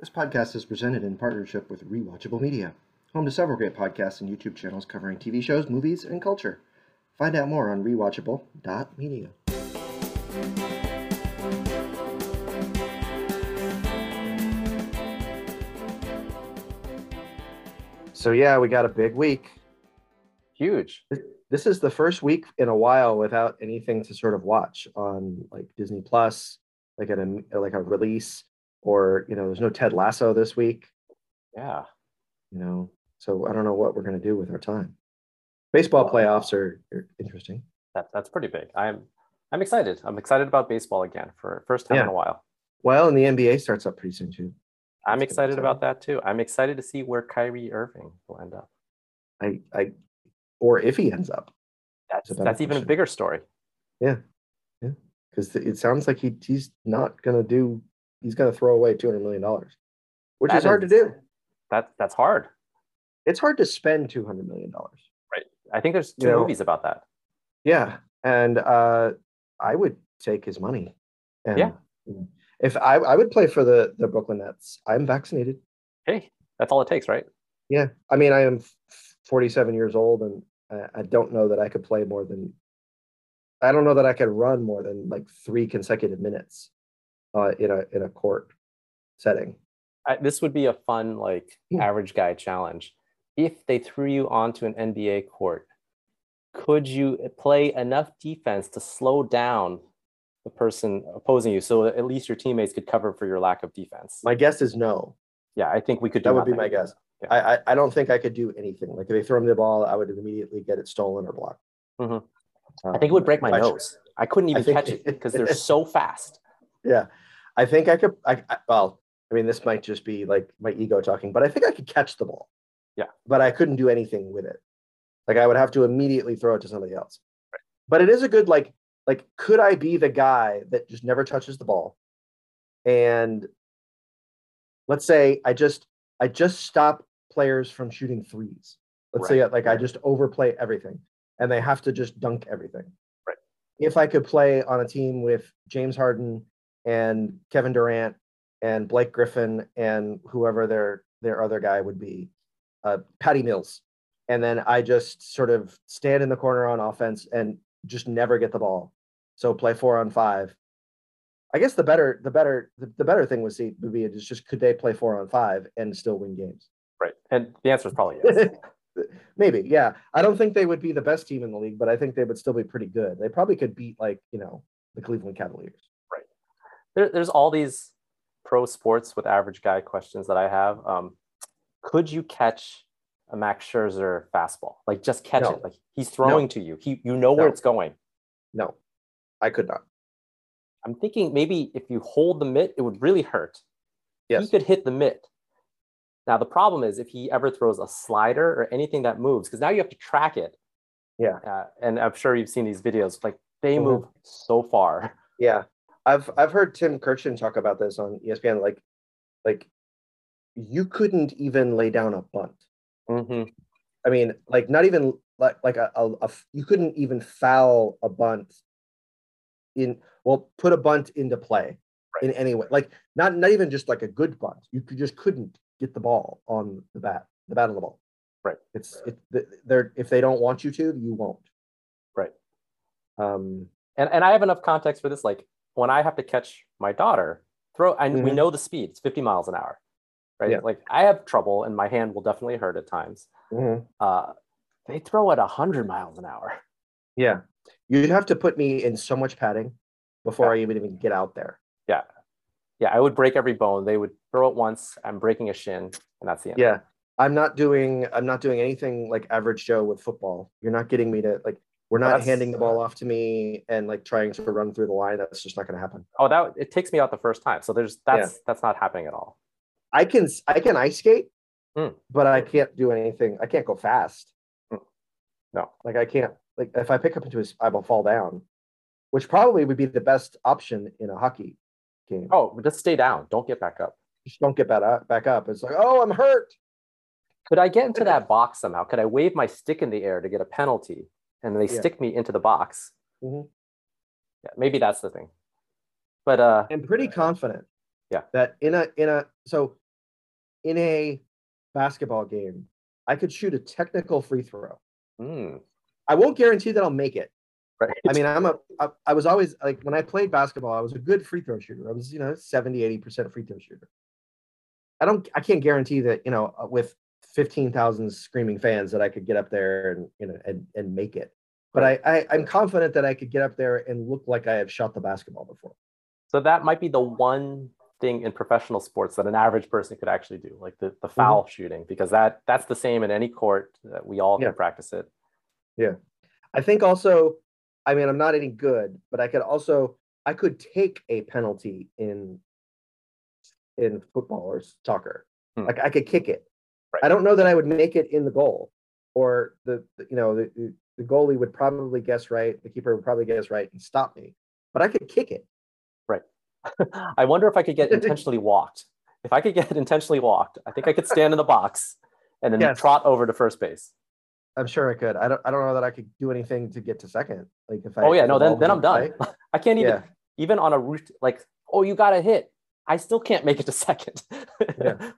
This podcast is presented in partnership with Rewatchable Media, home to several great podcasts and YouTube channels covering TV shows, movies, and culture. Find out more on rewatchable.media. So yeah, we got a big week. Huge. This is the first week in a while without anything to sort of watch on like Disney Plus, like at a like a release, or you know, there's no Ted Lasso this week. Yeah. You know, so I don't know what we're gonna do with our time. Baseball playoffs are, are interesting. That, that's pretty big. I'm I'm excited. I'm excited about baseball again for first time Yeah. in a while. Well, and the NBA starts up pretty soon too. I'm That's excited about that too. I'm excited to see where Kyrie Irving will end up. I, I, or if he ends up, That's that's even a bigger story. Yeah. Yeah. because it sounds like he he's not gonna do. He's gonna throw away two hundred million dollars, which That is hard to do. That that's hard. It's hard to spend two hundred million dollars. Right. I think there's two You know- movies about that. Yeah, and uh, I would take his money. And Yeah. if I I would play for the the Brooklyn Nets. I'm vaccinated. Hey, that's all it takes, right? Yeah, I mean I am forty seven years old, and I, I don't know that I could play more than. I don't know that I could run more than like three consecutive minutes, uh, in a in a court setting. I, this would be a fun like Yeah. average guy challenge. If they threw you onto an NBA court, could you play enough defense to slow down the person opposing you so at least your teammates could cover for your lack of defense? My guess is no. yeah, I think we could do That would be my guess. Yeah. I, I I don't think I could do anything. Like if they throw me the ball, I would immediately get it stolen or blocked. Mhm. Um, I think it would break my I should- nose. I couldn't even think- catch it because they're so fast. Yeah, I think I could. I, I well, I mean, this might just be like my ego talking, but I think I could catch the ball. Yeah. but I couldn't do anything with it. Like I would have to immediately throw it to somebody else. But it is a good like like could I be the guy that just never touches the ball? And let's say I just I just stop players from shooting threes. Let's say Right, like I just overplay everything and they have to just dunk everything. Right. If I could play on a team with James Harden and Kevin Durant and Blake Griffin and whoever their their other guy would be, uh, Patty Mills, and then I just sort of stand in the corner on offense and just never get the ball. So play four on five. I guess the better the better the, the better thing would see would be is just could they play four on five and still win games? Right. And the answer is probably yes. Maybe, yeah. I don't think they would be the best team in the league, but I think they would still be pretty good. They probably could beat like you know the Cleveland Cavaliers. There, there's all these pro sports with average guy questions that I have. Um, could you catch a Max Scherzer fastball? Like just catch No. it. Like he's throwing to you. He, you know where it's going. No, I could not. I'm thinking maybe if you hold the mitt, it would really hurt. Yes. He could hit the mitt. Now the problem is if he ever throws a slider or anything that moves, because now you have to track it. Yeah. Uh, and I'm sure you've seen these videos. Like they Mhm. move so far. Yeah, I've I've heard Tim Kurkjian talk about this on ESPN. Like, like you couldn't even lay down a bunt. Mhm. I mean, like not even like like a a you couldn't even foul a bunt in well put a bunt into play in any way. Like not not even just like a good bunt. You could just couldn't get the ball on the bat, the bat of the ball. Right. It's it th- they're if they don't want you to, you won't. Right. Um. and and I have enough context for this. Like when I have to catch my daughter, throw, and we Mhm. know the speed; it's 50 miles an hour, right? Yeah. Like I have trouble, and my hand will definitely hurt at times. mhm. Uh, they throw at 100 miles an hour. Yeah. You'd have to put me in so much padding before Yeah. I even even get out there. Yeah, yeah, I would break every bone. They would throw it once. I'm breaking a shin, and that's the end. Yeah. I'm not doing I'm not doing anything like average Joe with football. You're not getting me to like we're not That's- handing the ball off to me and like trying to run through the line. That's just not gonna happen. Oh, that it takes me out the first time. So there's that's that's not happening at all. I can I can ice skate, Hmm. but I can't do anything. I can't go fast. No. Like I can't like if I pick up into his I will fall down, which probably would be the best option in a hockey game. Oh, just stay down. Don't get back up. Just don't get back up back up. It's like, oh I'm hurt. Could I get into that box somehow? Could I wave my stick in the air to get a penalty, and they Yeah. stick me into the box? Mhm. Yeah, maybe that's the thing. But uh, I'm pretty confident Yeah. that in a in a so in a basketball game, I could shoot a technical free throw. Mm, I won't guarantee that I'll make it. right. I mean, I'm a, I, I was always like, when I played basketball, I was a good free throw shooter. I was, you know, 70, 80% free throw shooter. I don't, I can't guarantee that, you know, uh, with 15,000 screaming fans that I could get up there and, you know, and, and make it. But I, I, I'm confident that I could get up there and look like I have shot the basketball before. So that might be the one thing in professional sports that an average person could actually do, like the, the Mm-hmm. foul shooting, because that that's the same in any court that we all can practice it. Yeah. I think also, I mean, I'm not any good, but I could also, I could take a penalty in in football or soccer. Hmm. Like I could kick it. Right. I don't know that I would make it in the goal, or the you know the, the- the goalie would probably guess right, the keeper would probably guess right and stop me, but I could kick it. Right. I wonder if I could get intentionally walked. If I could get intentionally walked, I think I could stand in the box and then Yes. trot over to first base. I'm sure I could. I don't. I don't know that I could do anything to get to second. Like if I. Oh yeah, no, then then I'm done. play. I can't even Yeah. even on a route like oh you got a hit. I still can't make it to second. Yeah.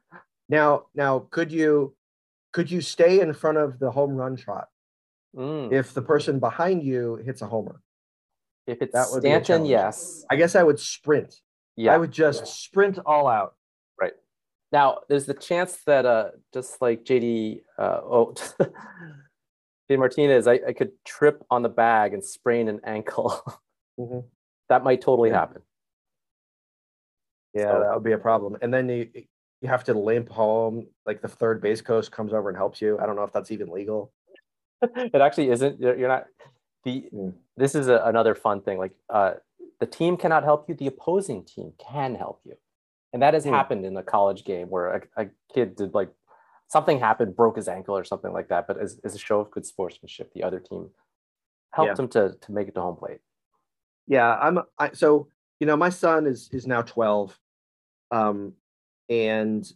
Now, now, could you, could you stay in front of the home run trot Mm. if the person behind you hits a homer? If it's that would Stanton, yes. I guess I would sprint. Yeah. I would just sprint all out. Right. Now, there's the chance that uh, just like JD, uh, oh, JD Martinez, I, I could trip on the bag and sprain an ankle. Mhm. that might totally Yeah. happen. Yeah, So- that would be a problem. And then you you have to limp home. Like the third base coach comes over and helps you. I don't know if that's even legal. it actually isn't. You're, not. The Mm. this is a, another fun thing. Like uh, the team cannot help you. The opposing team can help you, and that has Mm. happened in a college game where a, a kid did like something happened, broke his ankle or something like that. But as, as a show of good sportsmanship, the other team helped him to to make it to home plate. Yeah, I'm. I, so you know, my son is is now twelve, um, and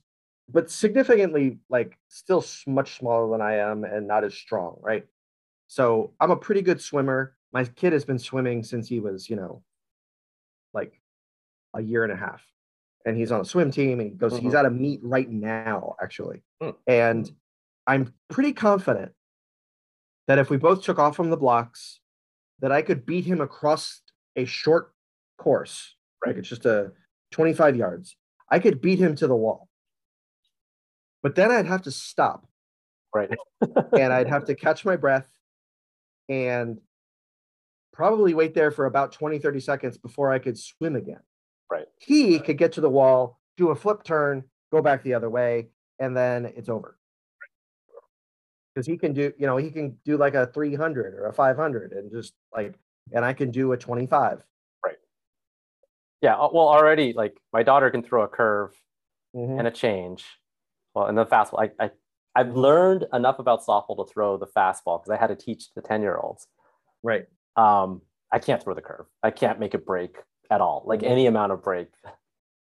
but significantly like still much smaller than I am and not as strong, right? So I'm a pretty good swimmer. My kid has been swimming since he was, you know, like a year and a half, and he's on a swim team and he goes. He's Mhm. at a meet right now, actually, Hmm. and I'm pretty confident that if we both took off from the blocks, that I could beat him across a short course, like it's just a 25 yards. I could beat him to the wall. But then I'd have to stop Right. and I'd have to catch my breath and probably wait there for about 20, 30 seconds before I could swim again. Right. He could get to the wall, do a flip turn, go back the other way, and then it's over. Because he can do, you know, he can do like a 300 or a 500 and just like, and I can do a 25. Yeah. uh, Well, already like my daughter can throw a curve Mhm. and a change. Well, and the fastball. I, I I've learned enough about softball to throw the fastball because I had to teach the ten year olds. Right. Um, I can't throw the curve. I can't make it break at all. Like Mhm. any amount of break.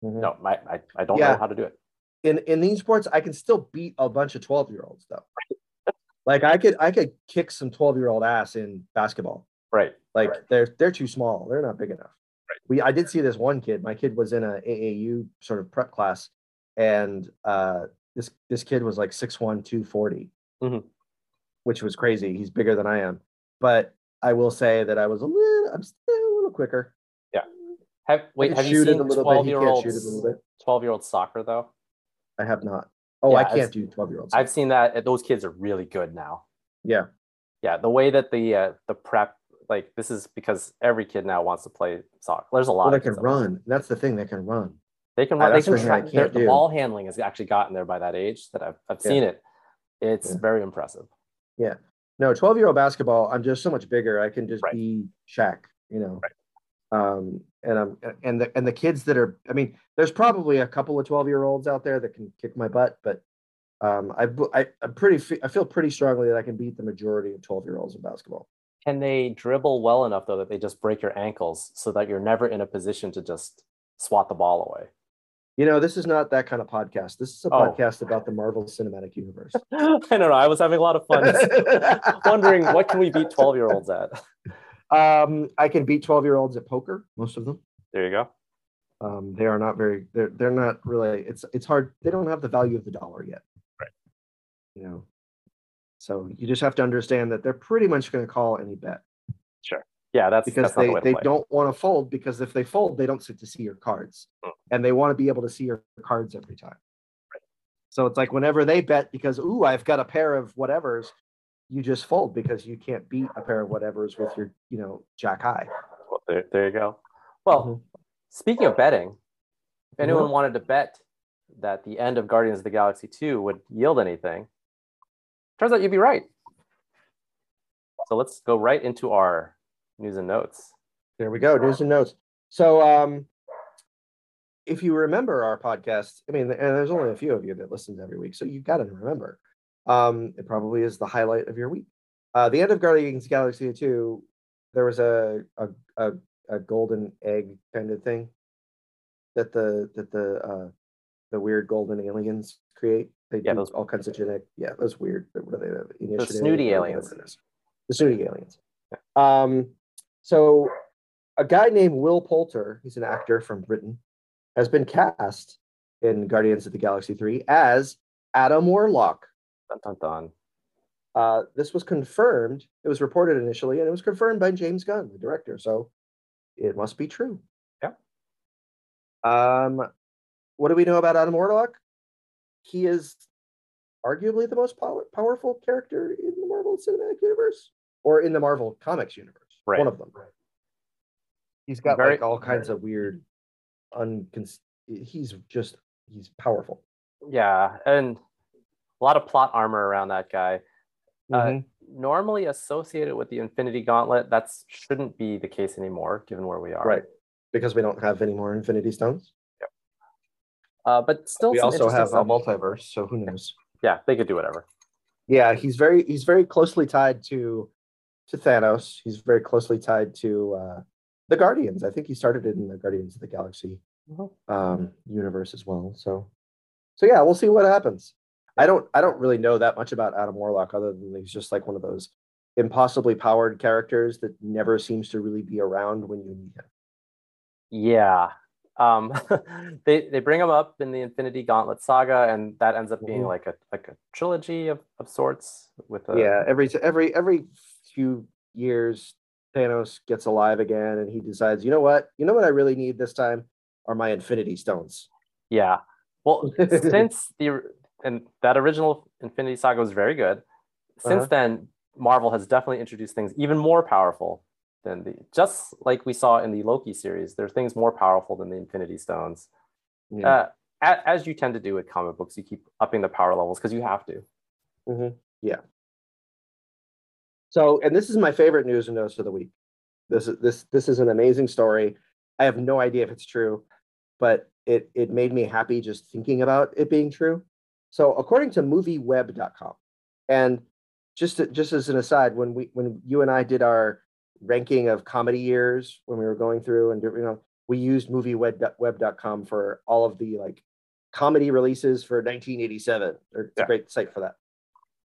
Mhm. No, I I, I don't Yeah. know how to do it. in in these sports i can still beat a bunch of 12 year olds though like i could i could kick some 12 year old ass in basketball Right. like Right. they're they're too small they're not big enough we i did see this one kid my kid was in a aau sort of prep class and uh this this kid was like 6'1 240 Mhm. which was crazy he's bigger than i am but i will say that i was a little i'm still a little quicker Yeah. Have wait, have you seen a little bit, twelve year can't shoot it a little olds bit. twelve year old soccer though? i have not oh i Yeah, I've- can't do 12 year olds I've seen that those kids are really good now. yeah Yeah, the way that the uh, the prep like this is because every kid now wants to play soccer. There's a lot well they of can kids that want- run that's the thing they can run They can run. They can the I track. can't The do. ball handling has actually gotten there by that age that I've I've Yeah. seen it. It's Yeah. very impressive. Yeah. No, 12 year old basketball, I'm just so much bigger. I can just Right. be Shaq, you know. Um, and I'm and the and the kids that are, I mean, there's probably a couple of 12 year olds out there that can kick my butt, but um, I, I I'm pretty I feel pretty strongly that I can beat the majority of 12 year olds in basketball. Can they dribble well enough though that they just break your ankles so that you're never in a position to just swat the ball away? You know, this is not that kind of podcast. This is a Oh. podcast about the Marvel Cinematic Universe. I don't know. I was having a lot of fun wondering what can we beat 12 year olds at. um, I can beat 12 year olds at poker, most of them. There you go. Um, they are not very. They're they're not really. It's it's hard. They don't have the value of the dollar yet. Right. You know. So you just have to understand that they're pretty much going to call any bet Sure. Yeah, that's because that's they, the they play. don't want to fold because if they fold, they don't get to see your cards, Hmm. and they want to be able to see your cards every time. So it's like whenever they bet because ooh, I've got a pair of whatevers, you just fold because you can't beat a pair of whatevers with your you know jack high. Well, there, there you go. Well, Mhm. speaking of betting, if anyone Mhm. wanted to bet that the end of Guardians of the Galaxy 2 would yield anything, turns out you'd be right. So let's go right into our news and notes. There we go. News and notes. So, um, if you remember our podcast, I mean, and there's only a few of you that listens every week, so you've got to remember. Um, it probably is the highlight of your week. Uh, the end of Guardians Galaxy 2, there was a a, a a golden egg kind of thing that the that the uh, the weird golden aliens create. They Yeah, do those- all kinds of genetic. Yeah, those weird. What are they? The initiative snooty aliens. The snooty aliens. Um, so a guy named Will Poulter, he's an actor from Britain, has been cast in Guardians of the Galaxy 3 as Adam Warlock. Dun, dun, dun. Uh, this was confirmed. It was reported initially, and it was confirmed by James Gunn, the director. So it must be true. Yeah. Um, what do we know about Adam Warlock? He is arguably the most power- powerful character in the Marvel Cinematic Universe, or in the Marvel Comics universe. Right. One of them. Right. He's got Very- like all kinds of weird, uncon. He's just he's powerful. Yeah, and a lot of plot armor around that guy. Uh, Mhm. Normally associated with the Infinity Gauntlet, that shouldn't be the case anymore, given where we are. Right. Because we don't have any more Infinity Stones. Uh, but still, we also have a multiverse, so who knows? Yeah, they could do whatever. Yeah, he's very he's very closely tied to to Thanos. He's very closely tied to uh, the Guardians. I think he started it in the Guardians of the Galaxy um, universe as well. So, so yeah, we'll see what happens. I don't I don't really know that much about Adam Warlock other than he's just like one of those impossibly powered characters that never seems to really be around when you need him. Yeah. Um, they they bring him up in the Infinity Gauntlet saga, and that ends up being Mhm. like a like a trilogy of, of sorts with a yeah, every every every few years Thanos gets alive again and he decides, you know what? You know what I really need this time are my Infinity Stones. Yeah. Well, since the and that original Infinity Saga was very good. Since Uh-huh. then, Marvel has definitely introduced things even more powerful than the just like we saw in the Loki series. There are things more powerful than the Infinity Stones. Yeah. Uh, a- as you tend to do with comic books, you keep upping the power levels because you have to. Mhm. Yeah. So, and this is my favorite news and notes of the week. This is this this is an amazing story. I have no idea if it's true, but it it made me happy just thinking about it being true. So, according to MovieWeb.com, and just to, just as an aside, when we when you and I did our ranking of comedy years when we were going through and you know we used MovieWeb.com for all of the like comedy releases for 1987. It's Yeah. a great site for that.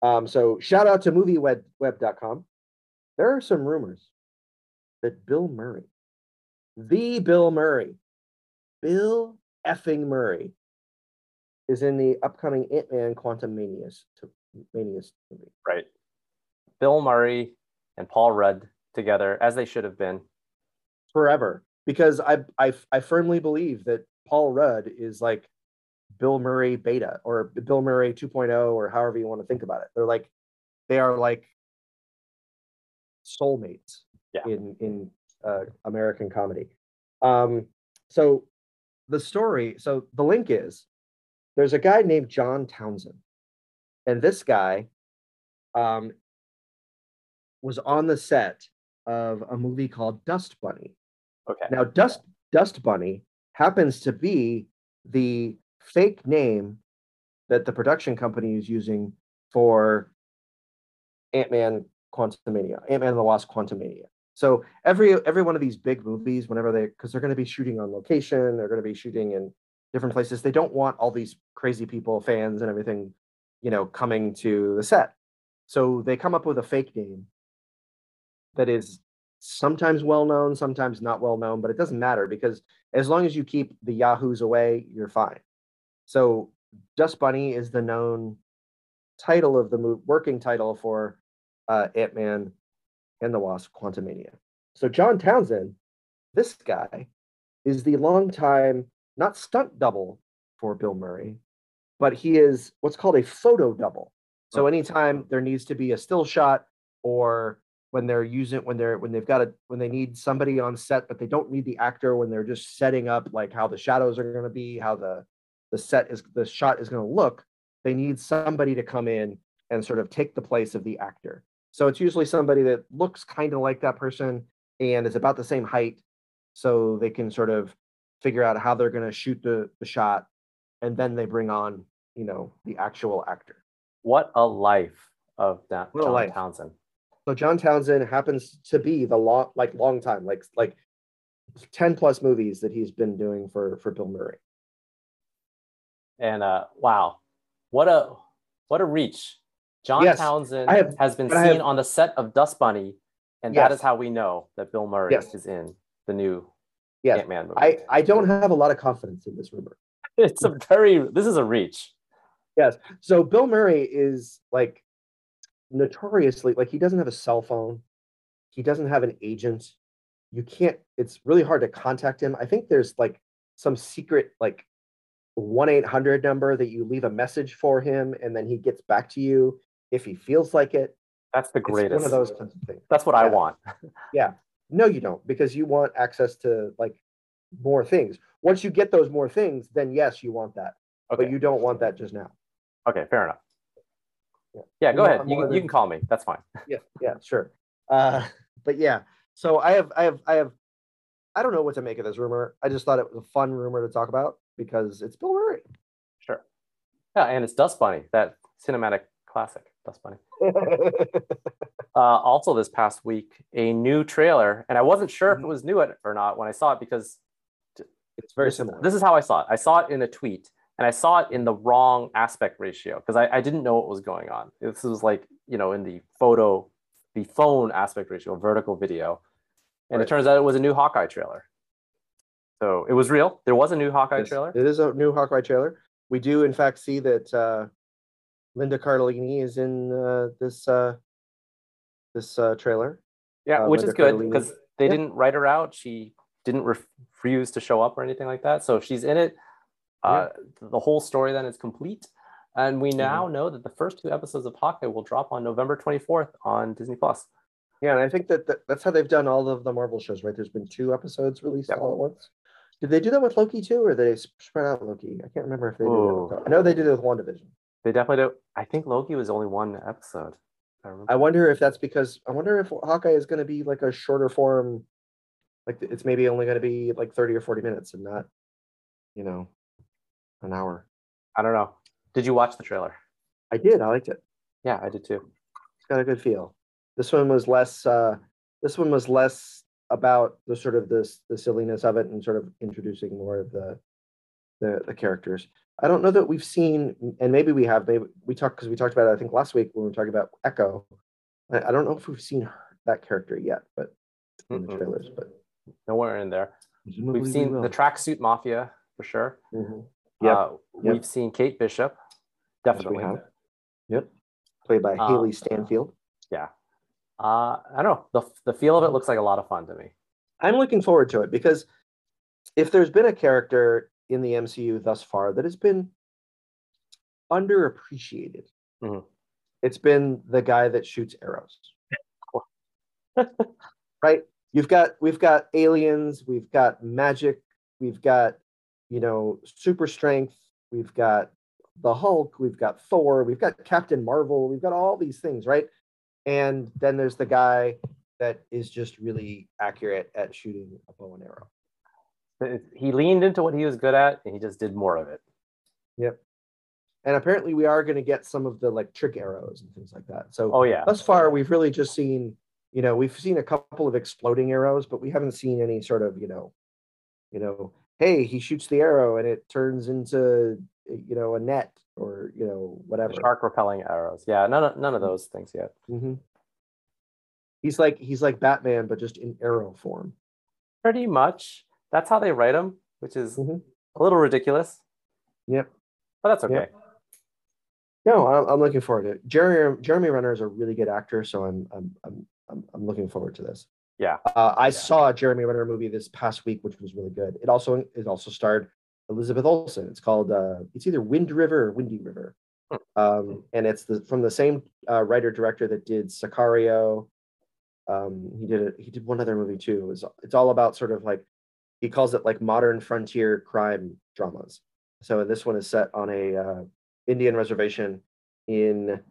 Um, so shout out to movieweb.com. There are some rumors that Bill Murray, the Bill Murray, Bill effing Murray, is in the upcoming Ant Man Quantum Manias to Manias movie. Right. Bill Murray and Paul Rudd together, as they should have been. forever because I, I I firmly believe that Paul Rudd is like Bill Murray beta or Bill Murray 2.0 or however you want to think about it. They're like they are like soulmates Yeah. in in uh, American comedy. Um, so the story, so the link is there's a guy named John Townsend, and this guy um, was on the set of a movie called Dust Bunny. Okay. Now, Dust Dust Bunny happens to be the fake name that the production company is using for Ant Man Quantumania, Ant Man and the Wasp Quantumania. So every every one of these big movies, whenever they because they're going to be shooting on location, they're going to be shooting in different places. They don't want all these crazy people, fans, and everything, you know, coming to the set. So they come up with a fake name that is sometimes well known, sometimes not well known, but it doesn't matter because as long as you keep the Yahoos away, you're fine. So Dust Bunny is the known title of the movie, working title for uh, Ant Man and the Wasp: Quantumania. So John Townsend, this guy, is the longtime not stunt double for Bill Murray, but he is what's called a photo double. So anytime there needs to be a still shot or when they're using when they're when they've got a when they need somebody on set but they don't need the actor when they're just setting up like how the shadows are going to be how the the set is the shot is going to look they need somebody to come in and sort of take the place of the actor so it's usually somebody that looks kind of like that person and is about the same height so they can sort of figure out how they're going to shoot the, the shot and then they bring on you know the actual actor What a life of that What John life. Townsend. So John Townsend happens to be the long, like long time, like like ten plus movies that he's been doing for for Bill Murray. And uh, wow, what a what a reach! John Yes, Townsend have- has been seen have- on the set of Dust Bunny, and that Yes. is how we know that Bill Murray Yes. is in the new Yes, Ant Man movie. I I don't have a lot of confidence in this rumor. it's a very this is a reach. Yes, so Bill Murray is like notoriously like he doesn't have a cell phone, he doesn't have an agent. You can't. It's really hard to contact him. I think there's like some secret like one eight hundred number that you leave a message for him, and then he gets back to you if he feels like it. That's the It's greatest. one of those kinds of things. That's what I want. Yeah. No, you don't, because you want access to like more things. Once you get those more things, then yes, you want that, Okay. but you don't want that just now. okay. Fair enough. Yeah. Yeah. Go ahead. You, can- you can call me. That's fine. Yeah, yeah, sure. Uh, but yeah, so I have, I have, I have, I don't know what to make of this rumor. I just thought it was a fun rumor to talk about because it's Bill Murray. Sure. Yeah, and it's Dust Bunny, that cinematic classic, Dust Bunny. Uh, also, this past week, a new trailer, and I wasn't sure if it Mhm. was new or not when I saw it because it's very similar. This is how I saw it. I saw it in a tweet, and I saw it in the wrong aspect ratio because I, I didn't know what was going on. This was like you know in the photo, the phone aspect ratio, vertical video, and Right. it turns out it was a new Hawkeye trailer. So it was real. There was a new Hawkeye Yes, trailer. It is a new Hawkeye trailer. We do, in fact, see that uh, Linda Cardellini is in uh, this uh, this uh, trailer. Yeah, uh, which is good because they Yeah. didn't write her out. She didn't ref- refuse to show up or anything like that. So if she's in it, uh, the whole story then is complete. And we now Mm-hmm. know that the first two episodes of Hawkeye will drop on November 24th on Disney Plus. Yeah, and I think that, that that's how they've done all of the Marvel shows, right? There's been two episodes released all at once. Did they do that with Loki too, or did they spread out Loki? I can't remember if they did. Ooh. with, I know they did it with WandaVision. They definitely do. I think Loki was only one episode. I. I wonder if that's because I wonder if Hawkeye is going to be like a shorter form, like it's maybe only going to be like 30 or 40 minutes and not, you know, an hour. I don't know. Did you watch the trailer? I did. I liked it. Yeah, I did too. It's got a good feel. This one was less. uh This one was less about the sort of this the silliness of it and sort of introducing more of the the, the characters. I don't know that we've seen, and maybe we have. Maybe we talked because we talked about it. I think last week when we were talking about Echo. I, I don't know if we've seen her, that character yet, but in the trailers. But Nowhere in there. We've seen will. the tracksuit mafia for sure. Mhm. Yep, Uh, yep. We've seen Kate Bishop. Yes, Definitely. have. Yep, played by Uh, Hailee Steinfeld. Yeah. Uh, I don't know. The, the feel of it looks like a lot of fun to me. I'm looking forward to it because if there's been a character in the MCU thus far that has been underappreciated, Mhm. it's been the guy that shoots arrows. right? You've got we've got aliens, we've got magic, we've got you know super strength, we've got the Hulk, we've got Thor, we've got Captain Marvel, we've got all these things, right? And then there's the guy that is just really accurate at shooting a bow and arrow. He leaned into what he was good at and he just did more of it. Yep. And apparently we are going to get some of the like trick arrows and things like that. So Oh, yeah. thus far we've really just seen, you know, we've seen a couple of exploding arrows, but we haven't seen any sort of, you know, you know, hey, he shoots the arrow and it turns into, you know, a net or, you know, whatever. Shark repelling arrows. Yeah, none of, none of those things yet. hmm He's like he's like Batman, but just in arrow form. Pretty much. That's how they write him, which is Mhm. a little ridiculous, Yep. but that's okay. Yep. No, I'm, I'm looking forward to it. Jeremy Jeremy Renner is a really good actor, so I'm I'm I'm I'm, I'm looking forward to this. Yeah. Uh, I saw a Jeremy Renner movie this past week, which was really good. It also it also starred Elizabeth Olsen. It's called uh, it's either Wind River or Windy River, um, and it's the from the same uh, writer director that did Sicario. Um, he did it. He did one other movie too. It was it's all about sort of like he calls it like modern frontier crime dramas. So this one is set on a uh, Indian reservation in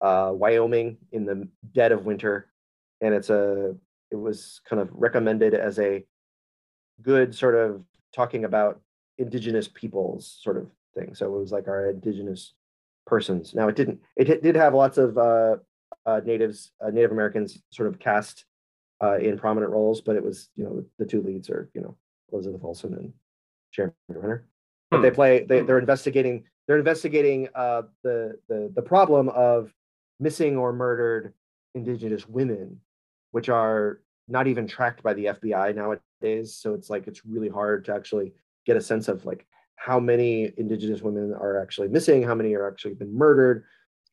uh, Wyoming in the dead of winter, and it's a it was kind of recommended as a good sort of talking about indigenous peoples sort of thing. So it was like our indigenous persons. Now it didn't. It did have lots of uh, uh, natives, uh, Native Americans, sort of cast uh, in prominent roles, but it was you know the two leads are you know Elizabeth Olsen and Jeremy Renner. But they Hmm. play. They, they're investigating. They're investigating uh, the the the problem of missing or murdered indigenous women, which are not even tracked by the FBI nowadays. So it's like it's really hard to actually get a sense of like how many indigenous women are actually missing, how many are actually been murdered,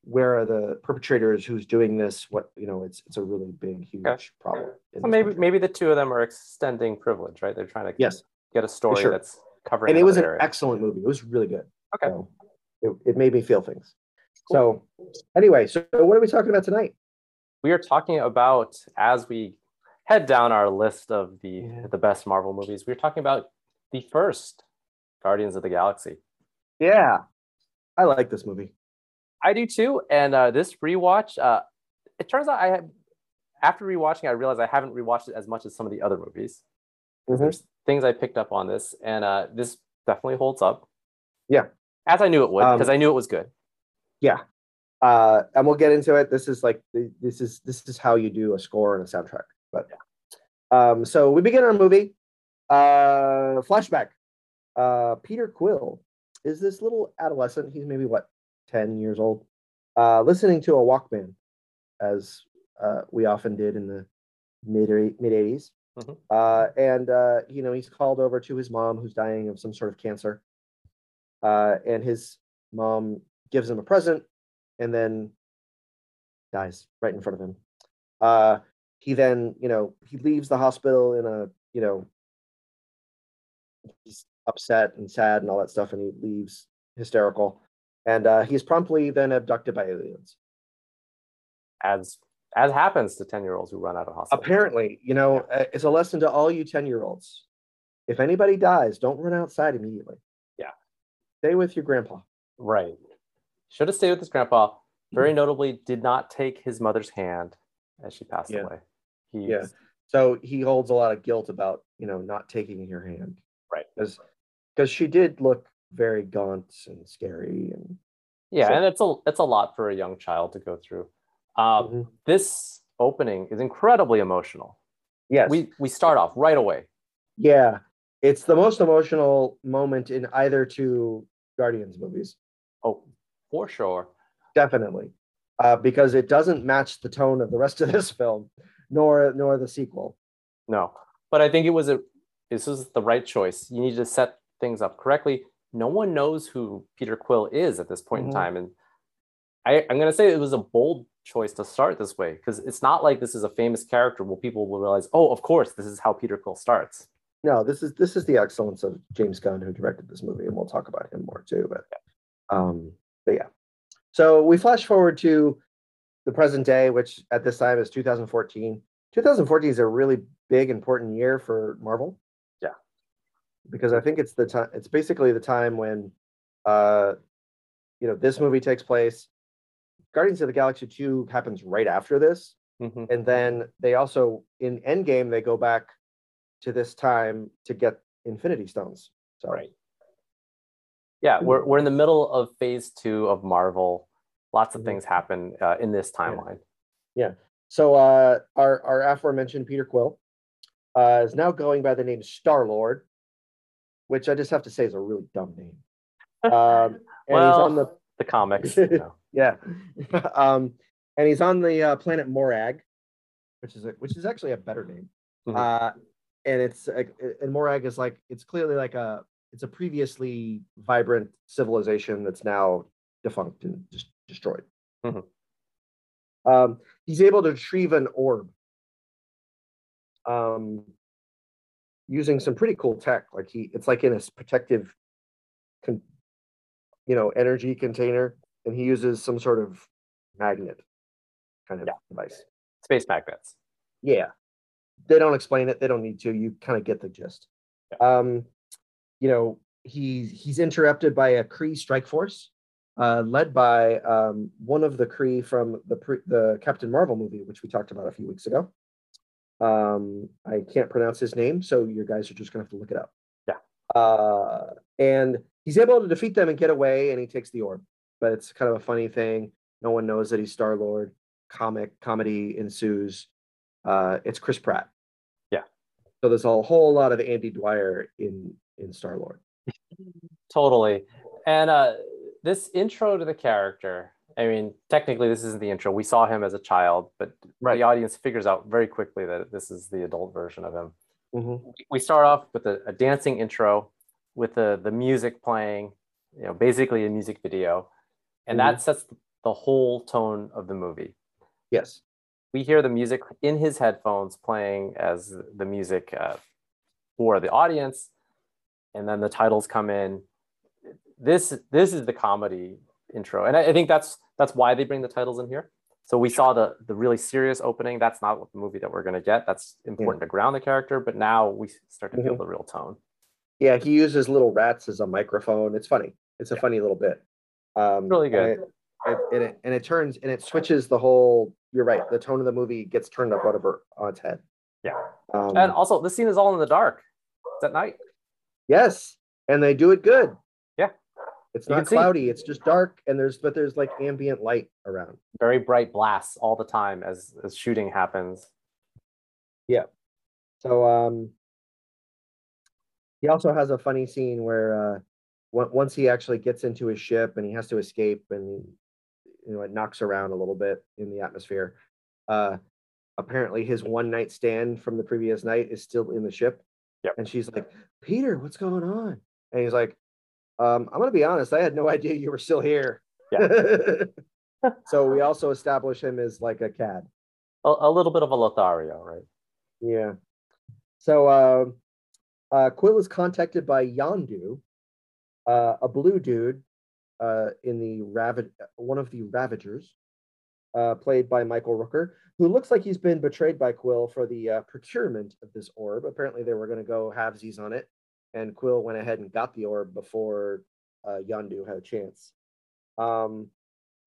where are the perpetrators, who's doing this, what you know, it's it's a really big, huge problem. in So maybe country. maybe the two of them are extending privilege, right? They're trying to yes, get a story sure. that's covering. and it was an area. excellent movie. It was really good. Okay. So it, it made me feel things. So anyway, so what are we talking about tonight? We are talking about as we head down our list of the Yeah. the best Marvel movies. We're talking about the first Guardians of the Galaxy. Yeah, I like this movie. I do too. And uh, this rewatch, uh, it turns out I had after rewatching, I realized I haven't rewatched it as much as some of the other movies. Mhm. There's things I picked up on this, and uh, this definitely holds up. Yeah. as I knew it would, Um, because I knew it was good. Uh, and we'll get into it. This is like this is this is how you do a score and a soundtrack. But um, so we begin our movie. Uh, flashback. Uh, Peter Quill is this little adolescent. He's maybe what ten years old, uh, listening to a Walkman, as uh, we often did in the mid mid 80s Mhm. Uh, and uh, you know he's called over to his mom who's dying of some sort of cancer, uh, and his mom gives him a present and then dies right in front of him. Uh, he then, you know, he leaves the hospital in a, you know, he's upset and sad and all that stuff, and he leaves hysterical. And uh, he's promptly then abducted by aliens. As as happens to ten year olds who run out of hospital. Apparently, you know, uh, it's a lesson to all you 10 year olds. If anybody dies, don't run outside immediately. Yeah. Stay with your grandpa. Right. Should have stayed with his grandpa. Very notably, did not take his mother's hand as she passed Yeah. away. He Yeah. So he holds a lot of guilt about, you know, not taking your hand. Right. Because because she did look very gaunt and scary and yeah, So- and it's a it's a lot for a young child to go through. Uh, Mhm. This opening is incredibly emotional. yes. We we start off right away. yeah. It's the most emotional moment in either two Guardians movies. Oh, for sure. Definitely. Uh, because it doesn't match the tone of the rest of this film, nor nor the sequel. No, but I think it was a this was the right choice. You need to set things up correctly. No one knows who Peter Quill is at this point Mhm. in time, and I, I'm going to say it was a bold choice to start this way because it's not like this is a famous character where people will realize, oh, of course, this is how Peter Quill starts. No, this is this is the excellence of James Gunn who directed this movie, and we'll talk about him more too. But um, but yeah. So we flash forward to the present day, which at this time is 2014. 2014 is a really big, important year for Marvel. Yeah. Because I think it's the time. It's basically the time when, uh, you know, this movie takes place. Guardians of the Galaxy 2 happens right after this Mhm. and then they also in Endgame they go back to this time to get Infinity Stones. So Right. Yeah, we're, we're in the middle of phase two of Marvel. Lots of Mhm. things happen uh, in this timeline. Yeah. So uh, our our aforementioned Peter Quill uh, is now going by the name Star Lord, which I just have to say is a really dumb name. Um, and he's Well, on the The comics. you know. yeah, um, and he's on the uh, planet Morag, which is a, which is actually a better name. Mhm. Uh, and it's and Morag is like it's clearly like a it's a previously vibrant civilization that's now defunct and just destroyed. Mhm. Um, he's able to retrieve an orb um, using some pretty cool tech. Like he, it's like in his protective, con, you know, energy container, and he uses some sort of magnet kind of Yeah. device. Space magnets. Yeah. They don't explain it. They don't need to. You kind of get the gist. Um, you know, he's he's interrupted by a Kree strike force, uh, led by um, one of the Kree from the pre- the Captain Marvel movie, which we talked about a few weeks ago. Um, I can't pronounce his name, so you guys are just gonna have to look it up. Yeah. Uh, and he's able to defeat them and get away, and he takes the orb. But it's kind of a funny thing. No one knows that he's Star Lord. Comic comedy ensues. Uh, it's Chris Pratt. Yeah. So there's a whole lot of Andy Dwyer in in Star Lord. Totally. And uh, this intro to the character, I mean, technically, this isn't the intro. We saw him as a child, but Right. the audience figures out very quickly that this is the adult version of him. Mm-hmm. We start off with a, a dancing intro with the, the music playing, you know, basically a music video. And that sets the whole tone of the movie. Yes. we hear the music in his headphones playing as the music uh, for the audience and then the titles come in this this is the comedy intro and I, I think that's that's why they bring the titles in here so we saw the the really serious opening that's not what the movie that we're going to get that's important to ground the character but now we start to feel the real tone Yeah, he uses little rats as a microphone. It's funny. It's a funny little bit. Um, Really good. And it, it, and it and it turns and it switches the whole. You're right. The tone of the movie gets turned up whatever on its head. yeah Um, and also this scene is all in the dark it's at night yes, and they do it good. Yeah. It's You not can see. cloudy. It's just dark, and there's but there's like ambient light around. very bright blasts all the time as as shooting happens Yeah. So um, he also has a funny scene where uh, on- once he actually gets into his ship and he has to escape, and you know it knocks around a little bit in the atmosphere. Uh, apparently, his one night stand from the previous night is still in the ship, Yep. and she's like, "Peter, what's going on?" And he's like, um, "I'm gonna be honest. I had no idea you were still here." Yeah. so we also establish him as like a cad. a, a little bit of a lothario right Yeah. So uh, uh, Quill is contacted by Yondu, uh, a blue dude uh, in the Rav- one of the Ravagers, uh, played by Michael Rooker, who looks like he's been betrayed by Quill for the uh, procurement of this orb. Apparently, they were going to go halvesies on it, and Quill went ahead and got the orb before uh, Yondu had a chance. Um,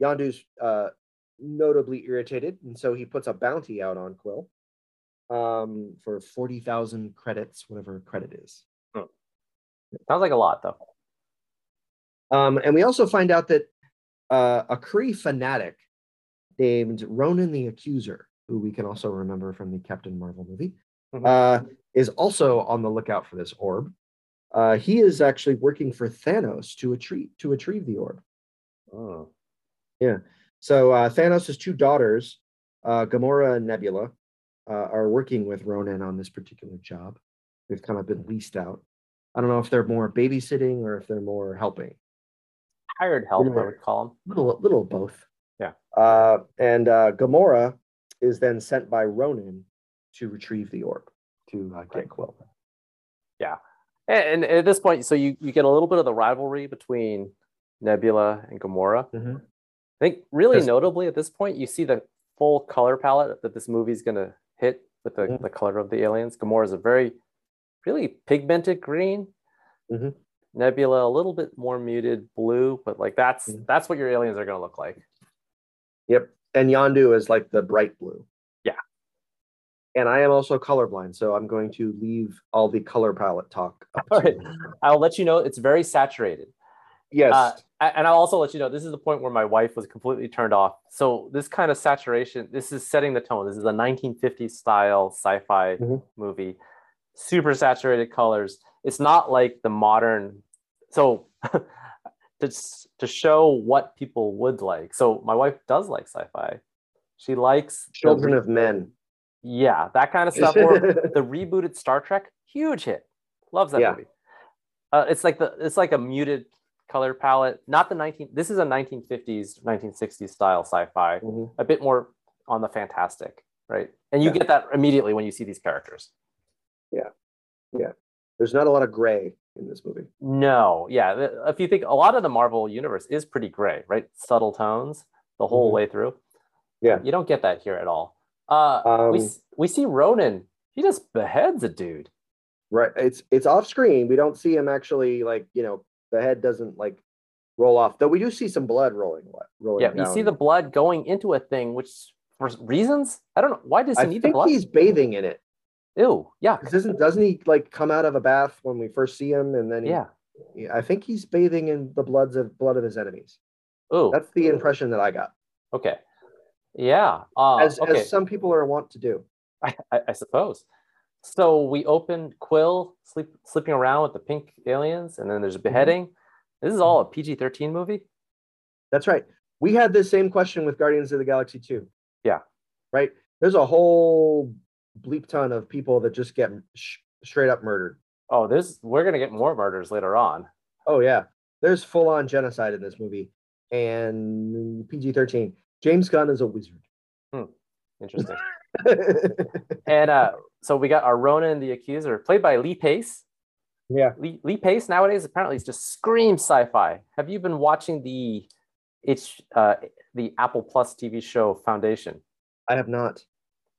Yondu's uh, notably irritated, and so he puts a bounty out on Quill um, for 40,000 credits, whatever credit is. sounds like a lot though Um, and we also find out that uh, a Kree fanatic named Ronan the Accuser, who we can also remember from the Captain Marvel movie, Mhm. uh, is also on the lookout for this orb. Uh, he is actually working for Thanos to retrieve to retrieve the orb. Oh, yeah. So uh, Thanos' two daughters, uh, Gamora and Nebula, uh, are working with Ronan on this particular job. They've kind of been leased out. I don't know if they're more babysitting or if they're more helping. hired help i would call him Little, little both. Yeah. Uh, and uh, Gamora is then sent by Ronan to retrieve the orb to uh, get Quill. And, and at this point, so you, you get a little bit of the rivalry between Nebula and Gamora. Mhm. I think really notably at this point, you see the full color palette that this movie's going to hit with the, Mhm. the color of the aliens. Gamora is a very, really pigmented green. Mhm. Nebula a little bit more muted blue, but like that's Mhm. that's what your aliens are going to look like. Yep. And Yondu is like the bright blue. Yeah. And I am also colorblind, so I'm going to leave all the color palette talk. Up All you. I'll let you know it's very saturated. Yes. Uh, and I'll also let you know this is the point where my wife was completely turned off. So this kind of saturation, this is setting the tone. This is a 1950s style sci-fi Mhm. movie, super saturated colors. It's not like the modern. So to to show what people would like. So my wife does like sci-fi. She likes Children re- of Men. Yeah, that kind of stuff. Or the rebooted Star Trek, huge hit. Loves that Yeah. movie. Uh, it's like the it's like a muted color palette. Not the 19. This is a 1950s, 1960s style sci-fi. Mhm. A bit more on the fantastic, right? And you Yeah. get that immediately when you see these characters. Yeah, yeah. There's not a lot of gray in this movie. No, yeah. If you think a lot of the Marvel universe is pretty gray, right? Subtle tones the whole Mhm. way through. Yeah. You don't get that here at all. Uh, we Um, s- we see Ronan. He just beheads a dude. Right. It's it's off screen. We don't see him actually like, you know, the head doesn't like roll off. Though we do see some blood rolling rolling Yeah, you see the blood going into a thing, which for reasons I don't know. Why does he I need the think blood? he's bathing in it. Ew, yeah. Doesn't doesn't he like come out of a bath when we first see him and then he, yeah. I think he's bathing in the bloods of blood of his enemies. Ooh, That's the impression that I got. okay. Yeah. Uh, As okay. as some people are wont to do. I, I, I suppose. So we open Quill sleep, sleeping around with the pink aliens, and then there's a Mm-hmm. beheading. This is all a PG 13 movie. That's right. We had this same question with Guardians of the Galaxy 2. Yeah. Right? There's a whole bleep ton of people that just get sh- straight up murdered. Oh, this we're gonna get more murders later on. Oh yeah. There's full on genocide in this movie. And PG-13. James Gunn is a wizard. Hmm. Interesting. and uh, so we got our Ronan the Accuser, played by Lee Pace. yeah. Lee, Lee Pace nowadays apparently is just scream sci-fi. Have you been watching the it's uh, the Apple Plus TV show Foundation? I have not.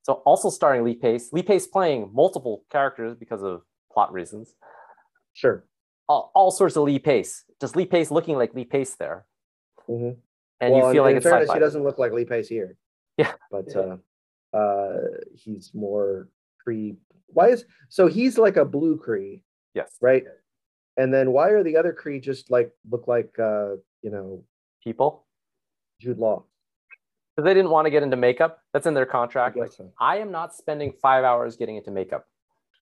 So also starring Lee Pace. Lee Pace playing multiple characters because of plot reasons. Sure. All, all sorts of Lee Pace. Just Lee Pace looking like Lee Pace there, Mhm. and well, you feel in, like in it's fairness, sci-fi. he doesn't look like Lee Pace here. Yeah. But uh uh he's more Kree. Why is so he's like a blue Kree, Yes, right? And then why are the other Kree just like look like uh, you know, people. Jude Law? Because they didn't want to get into makeup. That's in their I contract. Like, so. I am not spending five hours getting into makeup.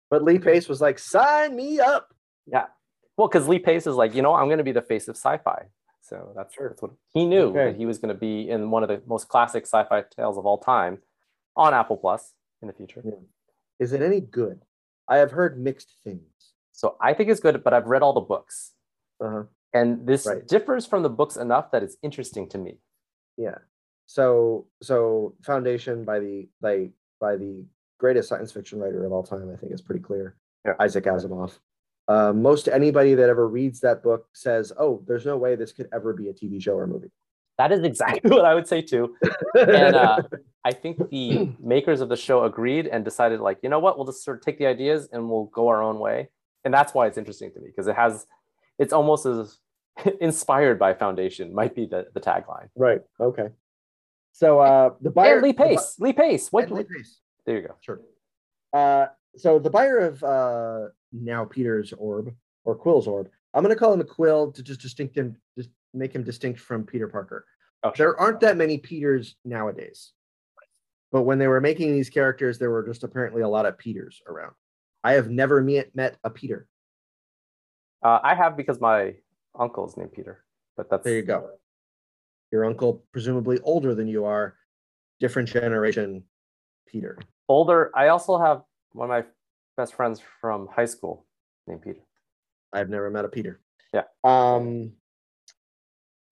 But Lee Pace was like, sign me up. Yeah. Well, because Lee Pace is like, you know, I'm going to be the face of sci-fi. So that's, that's what he knew Okay. that he was going to be in one of the most classic sci-fi tales of all time on Apple Plus in the future. Yeah. Is it any good? I have heard mixed things. So I think it's good, but I've read all the books, Uh-huh. and this Right. differs from the books enough that it's interesting to me. Yeah. So so Foundation by the by by the greatest science fiction writer of all time, I think is pretty clear. Yeah. Isaac Asimov. Uh, most anybody that ever reads that book says, "Oh, there's no way this could ever be a TV show or movie." That is exactly what I would say too. And uh, I think the makers of the show agreed and decided, like, you know what, we'll just sort of take the ideas and we'll go our own way. And that's why it's interesting to me because it has, it's almost as inspired by Foundation, might be the, the tagline. right. Okay. So uh, the buyer and Lee the Pace, Lee Pace. What? Lee Pace. There you go. Sure. Uh, so the buyer of uh, now Peter's orb or Quill's orb, I'm going to call him a Quill to just distinct him, just make him distinct from Peter Parker. Oh, There aren't that many Peters nowadays, but when they were making these characters, there were just apparently a lot of Peters around. I have never met met a Peter. Uh, I have because my uncle is named Peter, but that's There you go. Your uncle, presumably older than you are, different generation Peter. older. I also have one of my best friends from high school named Peter. I've never met a Peter. Yeah. Um.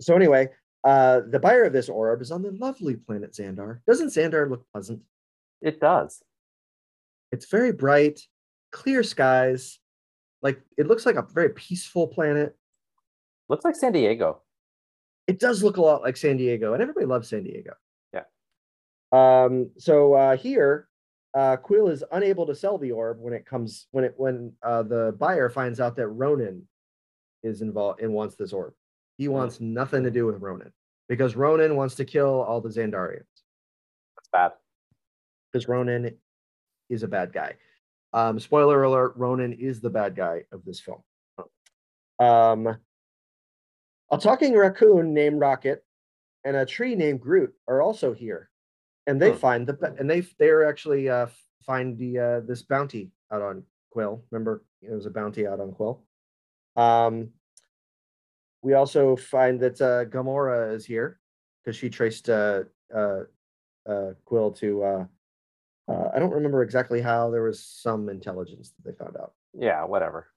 So anyway, uh, the buyer of this orb is on the lovely planet Xandar. Doesn't Xandar look pleasant? It does. It's very bright, clear skies. Like it looks like a very peaceful planet. Looks like San Diego. It does look a lot like San Diego, and everybody loves San Diego. Yeah. Um. So uh, here, uh, Quill is unable to sell the orb when it comes when it when uh, the buyer finds out that Ronan is involved and wants this orb. He wants nothing to do with Ronan because Ronan wants to kill all the Xandarians. That's bad. because Ronan is a bad guy. Um, spoiler alert: Ronan is the bad guy of this film. Um, a talking raccoon named Rocket and a tree named Groot are also here, and they Hmm. find the and they they're actually uh, find the uh, this bounty out on Quill. Remember, there was a bounty out on Quill. Um, we also find that uh, Gamora is here because she traced uh, uh, uh, Quill to uh, Uh, I don't remember exactly how. There was some intelligence that they found out. Yeah, whatever.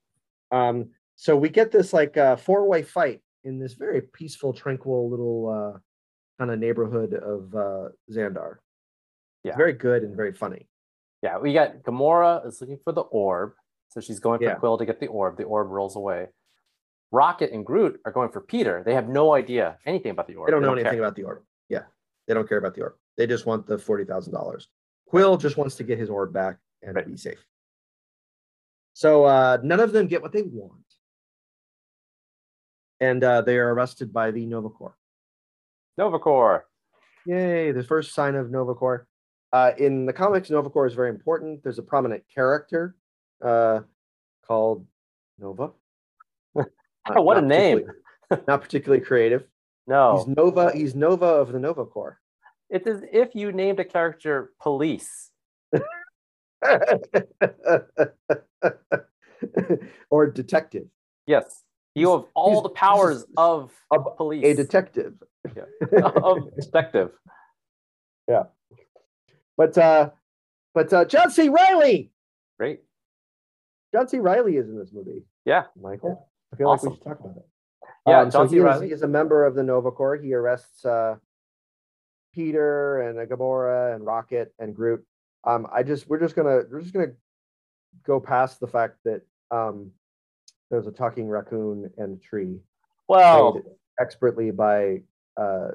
Um, so we get this like uh, four way fight in this very peaceful, tranquil little uh, kind of neighborhood of uh, Xandar. Yeah. It's very good and very funny. Yeah, we got Gamora is looking for the orb. So she's going for Yeah. Quill to get the orb. The orb rolls away. Rocket and Groot are going for Peter. They have no idea anything about the orb. They don't know care. anything about the orb. Yeah, they don't care about the orb. They just want the forty thousand dollars. Quill just wants to get his orb back and Right. be safe. So uh, none of them get what they want, and uh, they are arrested by the Nova Corps. Nova Corps. Yay! The first sign of Nova Corps. Uh, in the comics, Nova Corps is very important. There's a prominent character uh, called Nova. What a name. not particularly creative. No, He's Nova. He's Nova of the Nova Corps. it's as if you named a character Police. or detective. Yes, you have all he's- the powers of a- police. A detective. of detective. Yeah. But uh but uh John C. Reilly. Great. John C. Reilly is in this movie. Yeah. Michael. I feel like we should talk about it. Yeah, Um, so John C. he is, he is a member of the Nova Corps. He arrests uh, Peter and uh, Gamora and Rocket and Groot. Um, I just we're just gonna we're just gonna go past the fact that um, there's a talking raccoon and a tree Well, expertly by uh,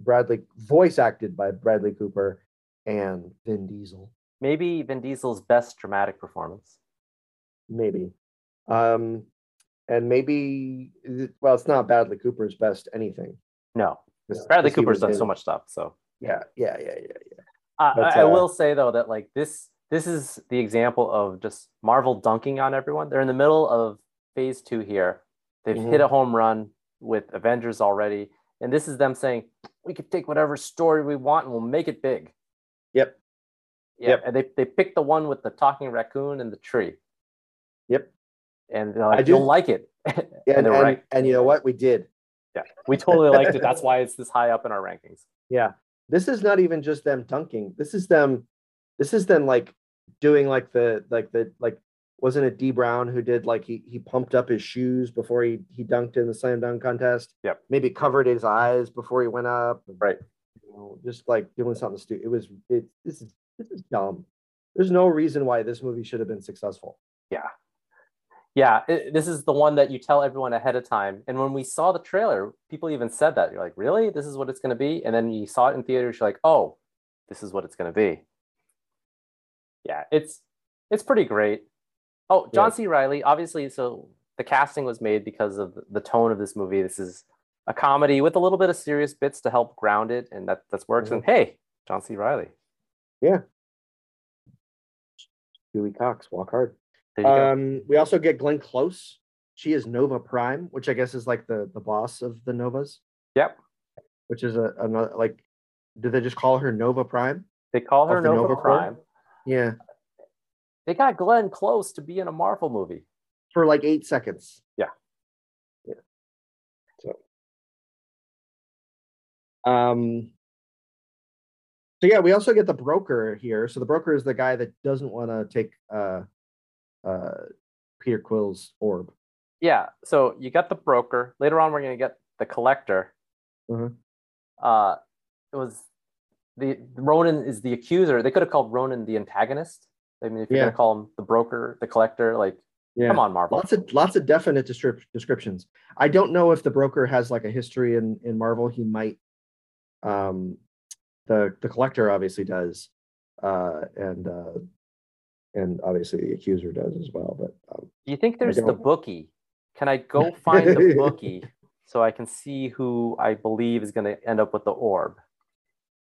Bradley, voice acted by Bradley Cooper and Vin Diesel. maybe Vin Diesel's best dramatic performance. maybe um and maybe well it's not bradley cooper's best anything No, 'cause- Bradley 'cause Cooper's done in- so much stuff. So yeah yeah yeah yeah yeah I, But, I, I uh, will say though that like this this is the example of just Marvel dunking on everyone. They're in the middle of phase two here. They've Mhm. hit a home run with Avengers already. And this is them saying, we can take whatever story we want and we'll make it big. yep Yeah. Yep. And they, they picked the one with the talking raccoon and the tree. yep And they're like, do- you'll like it. and, and they're and, right. and you know what we did Yeah. We totally liked it. That's why it's this high up in our rankings. yeah this is not even just them dunking this is them this is them like doing like the like the like wasn't it Dee Brown who did like he he pumped up his shoes before he he dunked in the slam dunk contest? Yep. Maybe covered his eyes before he went up. Right. You know, just like doing something stupid. It was it this is this is dumb. There's no reason why this movie should have been successful. Yeah, it, this is the one that you tell everyone ahead of time. And when we saw the trailer, people even said that. You're like, really? This is what it's going to be? And then you saw it in theaters, you're like, oh, this is what it's going to be. Yeah, it's it's pretty great. Oh, John Yeah. C. Reilly, obviously, so the casting was made because of the tone of this movie. This is a comedy with a little bit of serious bits to help ground it, and that that works. And hey, John C. Reilly, Dewey Cox, walk hard. there you go. Um, we also get Glenn Close. She is Nova Prime, which I guess is like the the boss of the Novas. Yep, Which is a another like, do they just call her Nova Prime? they call her Nova, Nova Corps? Prime. Yeah, They got Glenn Close to be in a Marvel movie. for like eight seconds. Yeah. Yeah. So, um, so yeah, we also get the broker here. So the broker is the guy that doesn't want to take uh, uh, Peter Quill's orb. Yeah. So you got the broker. Later on, we're gonna get the collector. Mhm. Uh, it was the Ronan is the accuser. They could have called Ronan the antagonist. I mean, if you're Yeah. gonna call him the broker, the collector, like, Yeah. come on, Marvel. Lots of lots of definite descrip- descriptions. I don't know if the broker has like a history in in Marvel. He might. Um, the the collector obviously does, uh, and uh, and obviously the accuser does as well. But um, Do you think there's the bookie? Can I go find the bookie so I can see who I believe is gonna end up with the orb?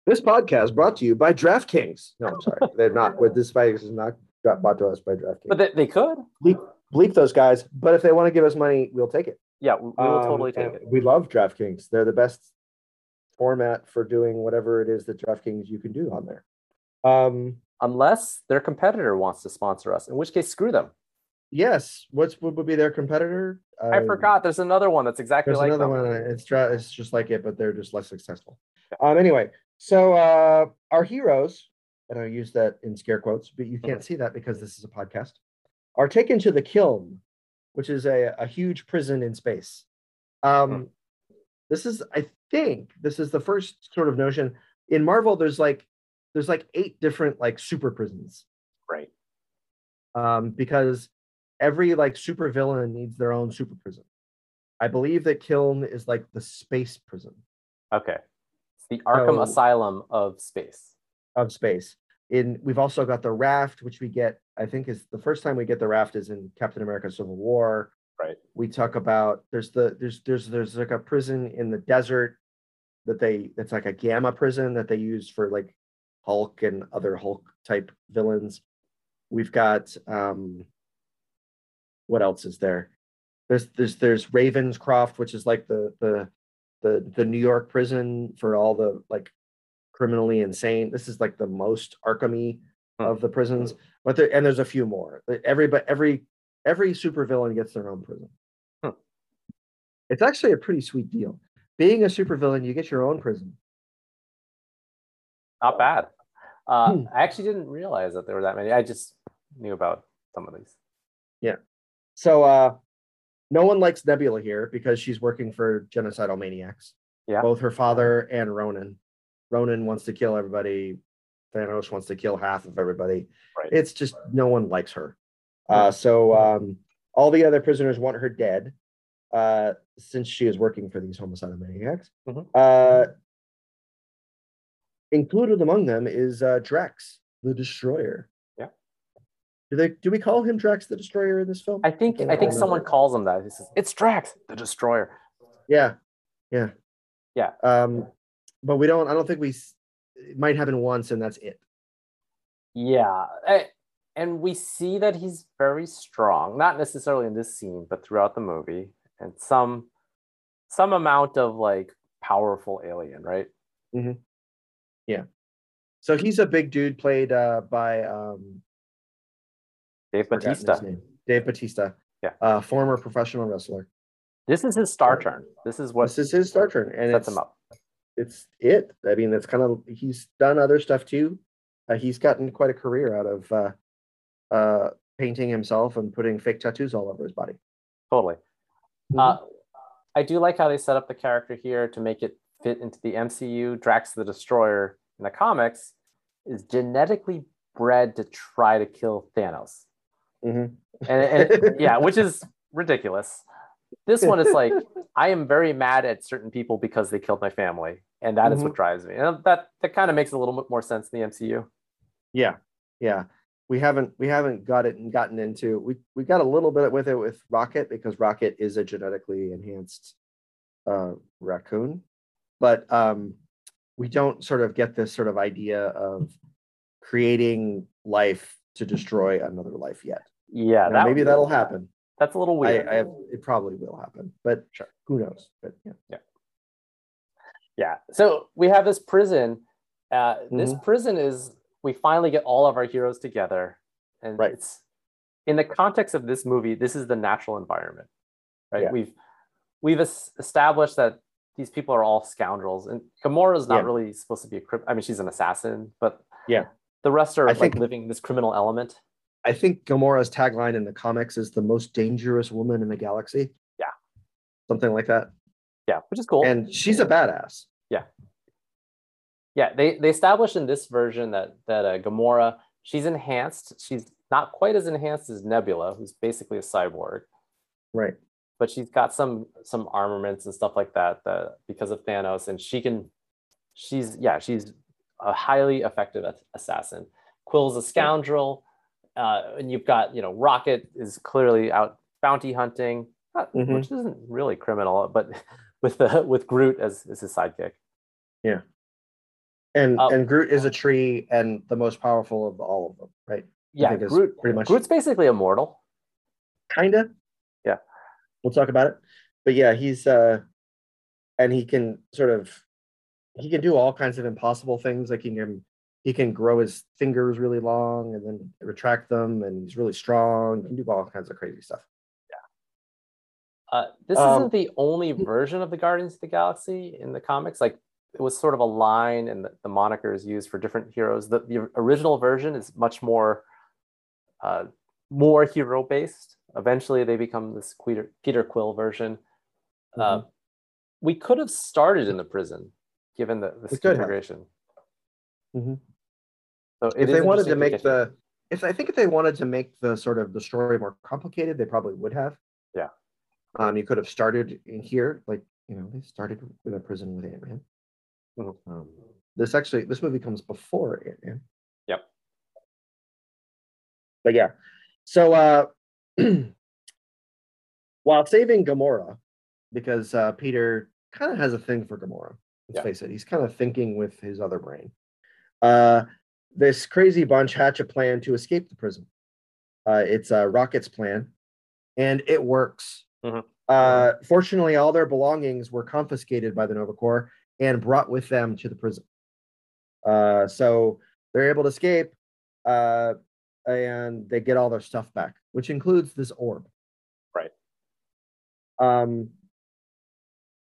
This podcast brought to you by DraftKings. No, I'm sorry, they're not. With this is not got brought to us by DraftKings. But they, they could. bleep, bleep those guys. But if they want to give us money, we'll take it. Yeah, we, will Um, totally take it. We love DraftKings. They're the best format for doing whatever it is that DraftKings you can do on there. Um, Unless their competitor wants to sponsor us, in which case, screw them. yes. What's what would be their competitor? I Uh, forgot. There's another one that's exactly There's like another them. one. It's it's just like it, but they're just less successful. Um. Anyway, so uh, our heroes and I use that in scare quotes, but you can't see that because this is a podcast, are taken to the Kyln, which is a, a huge prison in space. Um, this is, I think, this is the first sort of notion in Marvel. There's like, there's like eight different like super prisons, Right. um, because every like super villain needs their own super prison. I believe that Kyln is like the space prison Okay. It's the Arkham So- Asylum of space. of space. In we've also got the raft, which we get. I think is the first time we get the raft is in Captain America: Civil War. Right. We talk about there's the there's there's there's like a prison in the desert that they that's like a gamma prison that they use for like Hulk and other Hulk type villains. We've got um what else is there? There's there's there's Ravencroft, which is like the the the the New York prison for all the like criminally insane. This is like the most Arkhamy of the prisons, but there and there's a few more. Every but every every supervillain gets their own prison. Hmm. It's actually a pretty sweet deal. Being a supervillain, you get your own prison. Not bad. Uh, Hmm. I actually didn't realize that there were that many. I just knew about some of these. Yeah. So uh no one likes Nebula here because she's working for genocidal maniacs. Yeah. Both her father and Ronan. Ronan wants to kill everybody. Thanos wants to kill half of everybody. Right. It's just no one likes her. Uh, so um, all the other prisoners want her dead uh, since she is working for these homicidal maniacs. Mhm. Uh, included among them is uh, Drax, the Destroyer. Do they? Do we call him Drax the Destroyer in this film? I think don't I think someone calls him that. He says, "It's Drax, the Destroyer." Yeah, yeah, Yeah. Um, but we don't. I don't think we. It might happen once, and that's it. Yeah, I- and we see that he's very strong. Not necessarily in this scene, but throughout the movie, and some some amount of like powerful alien, right? Yeah. So he's a big dude, played uh, by um, Dave Bautista. Dave Bautista. Yeah. Uh, former professional wrestler. This is his star turn. This is what this is his star turn, and sets it's him up. it's it. I mean, it's kind of he's done other stuff too. Uh, he's gotten quite a career out of uh, uh, painting himself and putting fake tattoos all over his body. Totally. Mhm. Uh, I do like how they set up the character here to make it fit into the MCU. Drax the Destroyer in the comics is genetically bred to try to kill Thanos. Mhm. And, and yeah, which is ridiculous. This one is like, I am very mad at certain people because they killed my family. And that is what drives me. And that, that kind of makes a little bit more sense in the MCU. Yeah, yeah. We haven't we haven't got it and gotten into we we got a little bit with it with Rocket because Rocket is a genetically enhanced uh, raccoon, but um, we don't sort of get this sort of idea of creating life to destroy another life yet. Yeah, that, maybe that'll happen. that's a little weird. I have, it probably will happen, but Sure. who knows? But yeah, Yeah. yeah. So we have this prison. Uh, This Mm-hmm. prison is we finally get all of our heroes together, and Right. it's in the context of this movie. This is the natural environment, right? Yeah. We've we've established that these people are all scoundrels, and Gamora is not Yeah. really supposed to be a I mean, she's an assassin, but Yeah. the rest are I like think- living this criminal element. I think Gamora's tagline in the comics is the most dangerous woman in the galaxy. Yeah. something like that. Yeah, which is cool. And she's a badass. yeah Yeah, they they established in this version that that uh, gamora she's enhanced she's not quite as enhanced as nebula who's basically a cyborg Right. but she's got some some armaments and stuff like that that because of thanos and she can she's yeah she's a highly effective assassin quill's a scoundrel uh, and you've got you know rocket is clearly out bounty hunting uh, Mhm. which isn't really criminal but with the with groot as, as his sidekick Yeah, And Oh. and Groot is a tree and the most powerful of all of them, right? yeah groot pretty much- groot's basically immortal Kinda. Yeah. We'll talk about it. But yeah, he's uh and he can sort of he can do all kinds of impossible things. Like he can he can grow his fingers really long and then retract them, and he's really strong. He can do all kinds of crazy stuff. Yeah. Uh, this Um, isn't the only version of the Guardians of the Galaxy in the comics. Like it was sort of a line and the, the moniker is used for different heroes. The, the original version is much more uh, more hero based. Eventually, they become this Peter, Peter Quill version. Uh, Mhm. Uh, we could have started in the prison, given the, this integration could have. configuration. Mhm. So if they wanted to make the if I think if they wanted to make the sort of the story more complicated, they probably would have. Yeah. Um, you could have started in here, like you know, they started in a prison with Ant Man. Mhm. Um, this actually, this movie comes before Ant Man. Yep. But yeah, so uh, while saving Gamora, because uh, Peter kind of has a thing for Gamora. Let's Yeah. face it, he's kind of thinking with his other brain. Uh, this crazy bunch hatch a plan to escape the prison. Uh, it's uh, Rocket's plan, and it works. Mhm. Uh, fortunately, all their belongings were confiscated by the Nova Corps and brought with them to the prison. Uh, so they're able to escape, uh, and they get all their stuff back, which includes this orb. Right. Um,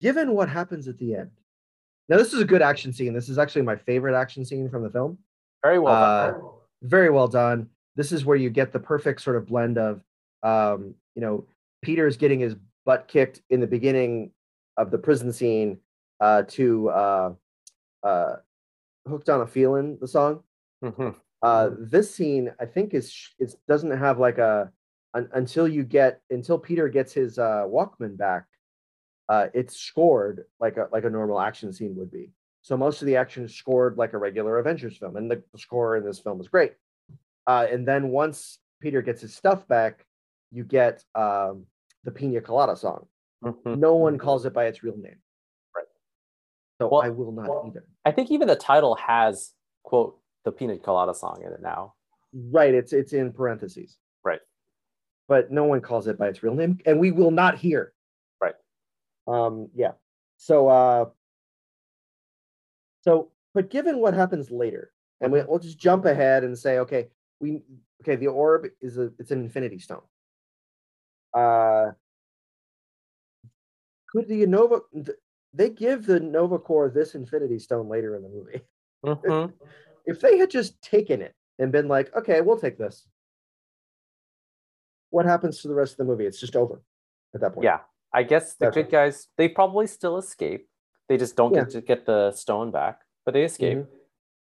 given what happens at the end, now this is a good action scene. This is actually my favorite action scene from the film very well uh, done. very well done. This is where you get the perfect sort of blend of, um, you know, Peter's getting his butt kicked in the beginning of the prison scene uh, to uh, uh, "Hooked on a Feeling," the song. Mhm. Uh, this scene, I think, is it doesn't have like a un, until you get until Peter gets his uh, Walkman back. Uh, it's scored like a like a normal action scene would be. So most of the action is scored like a regular Avengers film, and the, score in this film is great. Uh, and then once Peter gets his stuff back, you get um, the Pina Colada song. Mhm. No one calls it by its real name. Right. So Well- I will not either. I think even the title has quote the Pina Colada song in it now. Right. It's it's in parentheses. Right. But no one calls it by its real name, and we will not hear. Right. Um. Yeah. So. Uh. So, but given what happens later, and we, we'll just jump ahead and say, okay, we okay, the orb is a it's an infinity stone. Uh. Could the Nova? They give the Nova Corps this infinity stone later in the movie. Mhm. if they had just taken it and been like, okay, we'll take this, what happens to the rest of the movie? It's just over at that point. Yeah, I guess the That's good guys they probably still escape. They just don't Yeah. get to get the stone back, but they escape. Mhm.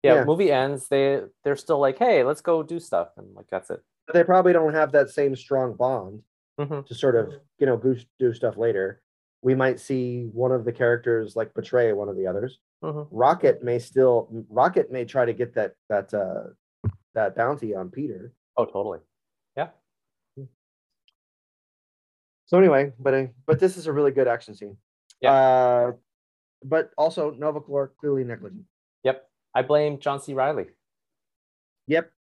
Yeah, Yeah. movie ends. They they're still like, hey, let's go do stuff, and like that's it. But they probably don't have that same strong bond Mhm. to sort of, you know, do stuff later. We might see one of the characters like betray one of the others. Mhm. Rocket may still Rocket may try to get that that uh that bounty on Peter. Oh, totally. Yeah. So anyway, but uh, but this is a really good action scene. Yeah. Uh, but also Nova Corps clearly negligent. Yep. I blame John C. Reilly. Yep.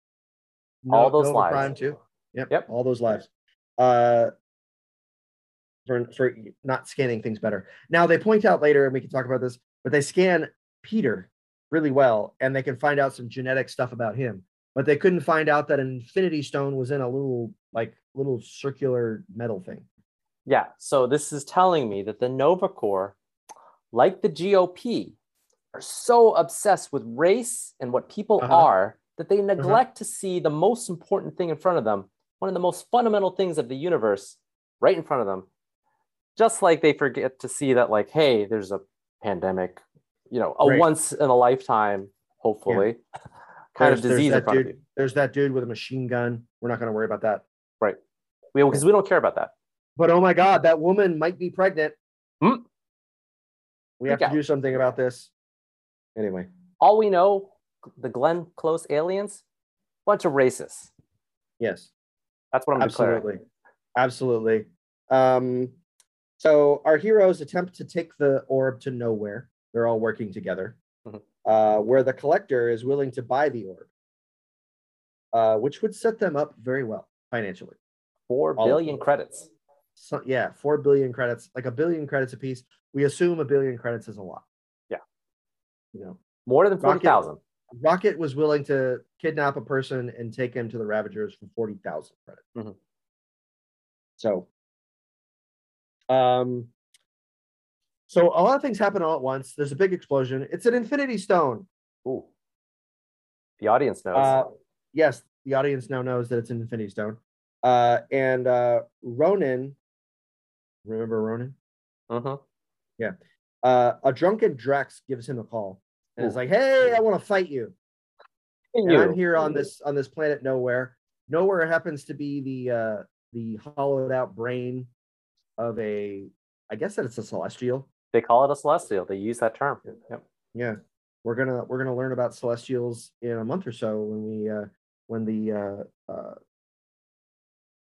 All those Nova lives. Prime too. Yep. Yep. All those lives. Uh, for for not scanning things better. Now they point out later, and we can talk about this, but they scan Peter really well, and they can find out some genetic stuff about him. But they couldn't find out that an Infinity Stone was in a little like little circular metal thing. Yeah. So this is telling me that the Nova Corps, like the GOP, are so obsessed with race and what people Uh-huh. are that they neglect to see the most important thing in front of them, one of the most fundamental things of the universe, right in front of them. Just like they forget to see that, like, hey, there's a pandemic, you know, a Right. once in a lifetime, hopefully, kind of There's- there's disease in front dude, of you. There's that dude with a machine gun. We're not going to worry about that. Right. Because we don't care about that. But oh my God, that woman might be pregnant. Hmm. We have to do something about this. Anyway, All we know, the Glenn Close aliens, bunch of racists. yes. That's what I'm declaring. absolutely absolutely um so our heroes attempt to take the orb to Knowhere they're all working together Mhm. uh where the collector is willing to buy the orb uh which would set them up very well financially Four All billion credits. So yeah 4 billion credits like a billion credits a piece we assume a billion credits is a lot Yeah. you know More than Rocket- 40,000. rocket was willing to kidnap a person and take him to the ravagers for 40,000 credits Mhm. So, um, so a lot of things happen all at once. There's a big explosion. It's an Infinity Stone. Ooh. The audience knows. Uh, yes, the audience now knows that it's an Infinity Stone. Uh, and uh, Ronan, remember Ronan? hmm Uh, a drunken Drax gives him a call and is like, "Hey, I want to fight you." And You. I'm here on this on this planet Knowhere. Knowhere happens to be the uh, the hollowed out brain of a. I guess that it's a celestial. They call it a celestial. They use that term. Yep. Yeah, we're gonna we're gonna learn about celestials in a month or so when we uh, when the uh, uh,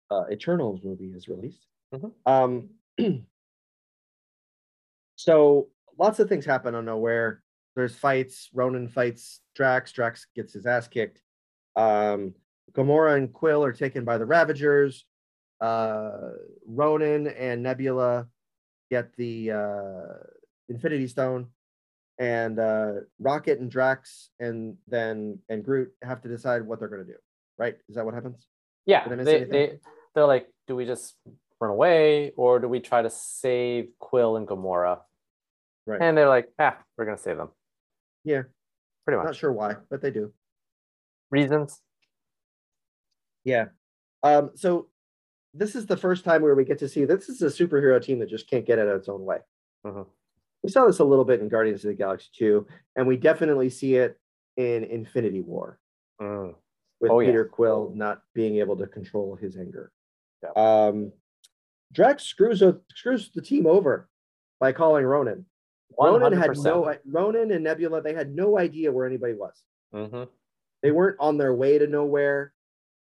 uh, Eternals movie is released. Mhm. Um, so lots of things happen on Knowhere. There's fights. Ronan fights Drax. Drax gets his ass kicked. Um, Gamora and Quill are taken by the Ravagers. Uh, Ronan and Nebula get the uh, Infinity Stone, and uh, Rocket and Drax and then and Groot have to decide what they're going to do. Right? Is that what happens? Yeah. Did I miss They, anything? they, they're like, do we just run away or do we try to save Quill and Gamora? Right. And they're like, ah, we're going to save them. Yeah. Pretty much. Not sure why, but they do. Reasons? Yeah. Um, so this is the first time where we get to see this is a superhero team that just can't get it its own way. Mhm. We saw this a little bit in Guardians of the Galaxy 2, and we definitely see it in Infinity War Mm. with Oh, yeah. Peter Quill not being able to control his anger. Yeah. Um, Drax screws o- screws the team over by calling Ronan. Ronan had 100%. no Ronan and Nebula. They had no idea where anybody was. Mhm. they weren't on their way to Knowhere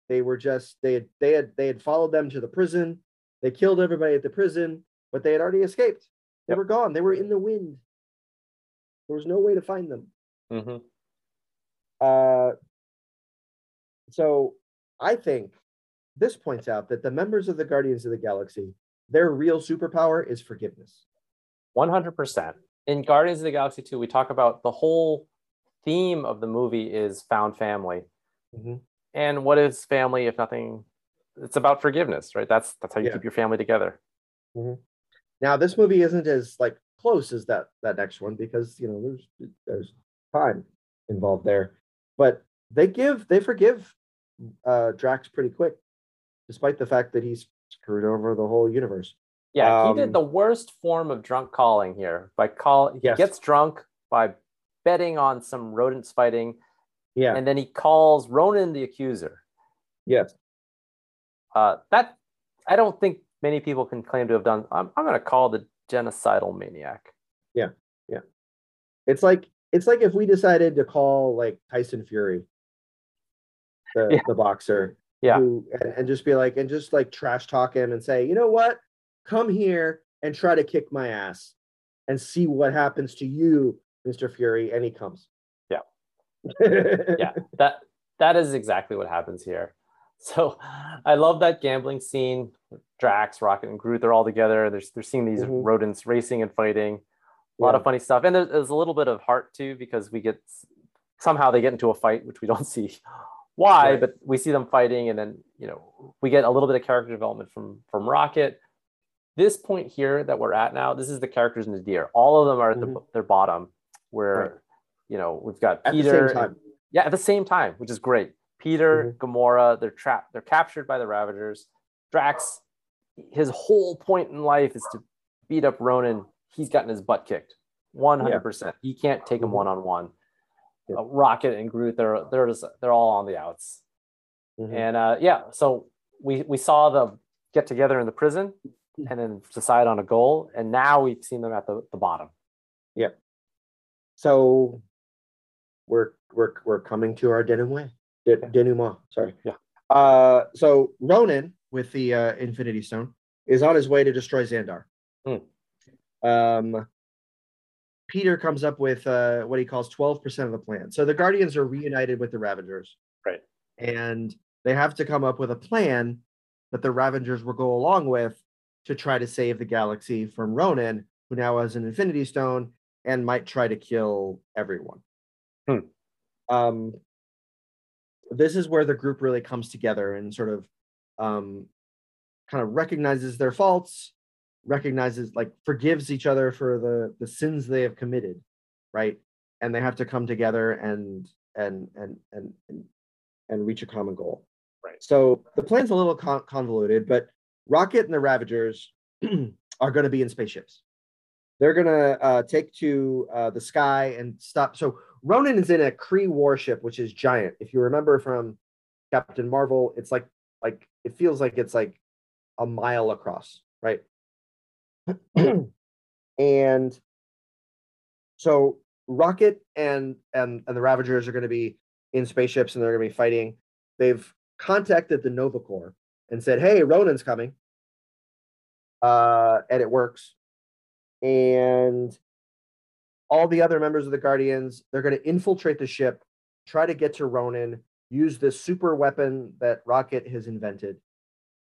they were just they had they had they had followed them to the prison they killed everybody at the prison but they had already escaped they Yep. were gone they were in the wind there was no way to find them Mhm. uh so i think this points out that the members of the guardians of the galaxy their real superpower is forgiveness 100%. In Guardians of the Galaxy 2, we talk about the whole theme of the movie is found family. Mhm. And what is family if nothing? It's about forgiveness, right? That's that's how you Yeah. keep your family together. now this movie isn't as like close as that that next one because you know there's there's time involved there but they give they forgive uh drax pretty quick despite the fact that he screwed over the whole universe Yeah, he Um, did the worst form of drunk calling here by call. He Yes. gets drunk by betting on some rodents fighting, yeah and then he calls Ronan the accuser. yes Uh, that I don't think many people can claim to have done. I'm, I'm going to call the genocidal maniac. Yeah, yeah. It's like it's like if we decided to call like tyson fury the, Yeah. the boxer Yeah. who, and, and just be like and just like trash talk him and say you know what? Come here and try to kick my ass and see what happens to you mr fury and he comes. Yeah. yeah. Yeah that that is exactly what happens here. So i love that gambling scene. Drax rocket and groot they're all together. They're, they're seeing these Mhm. rodents racing and fighting. A lot of funny stuff. And there's, there's a little bit of heart too because we get somehow they get into a fight which we don't see why Right. but we see them fighting and then you know we get a little bit of character development from from rocket this point here that we're at now this is the characters in the deer all of them are at the, their bottom where Mm-hmm. Right. you know we've got at peter the same and- yeah, at the same time, which is great. Peter, Gamora, they're trapped, they're captured by the Ravagers. Drax, his whole point in life is to beat up Ronan. He's gotten his butt kicked. 100%. He can't take him one on one. Yeah. Rocket and Groot, they're they're just they're all on the outs. Mhm. And uh, yeah, so we we saw them get together in the prison and then decide on a goal. And now we've seen them at the, the bottom. Yep. So we're we're we're coming to our denouement de, denouement sorry Yeah. uh so ronan with the uh infinity stone is on his way to destroy xandar Hmm. um peter comes up with uh what he calls 12% of the plan so the guardians are reunited with the ravagers Right. and they have to come up with a plan that the ravagers will go along with to try to save the galaxy from ronan who now has an infinity stone and might try to kill everyone Hmm. um this is where the group really comes together and sort of um kind of recognizes their faults recognizes like forgives each other for the the sins they have committed, right? And they have to come together and and and and and, and reach a common goal. Right. So the plan's a little con- convoluted, but Rocket and the Ravagers are going to be in spaceships. They're going to uh, take to uh, the sky and stop. So Ronan is in a Kree warship, which is giant. If you remember from Captain Marvel, it's like like it feels like it's like a mile across, right? and so Rocket and and and the Ravagers are going to be in spaceships and they're going to be fighting. They've contacted the Nova Corps and said, "Hey, Ronan's coming," uh, and it works. And all the other members of the Guardians, they're going to infiltrate the ship, try to get to Ronan, use this super weapon that Rocket has invented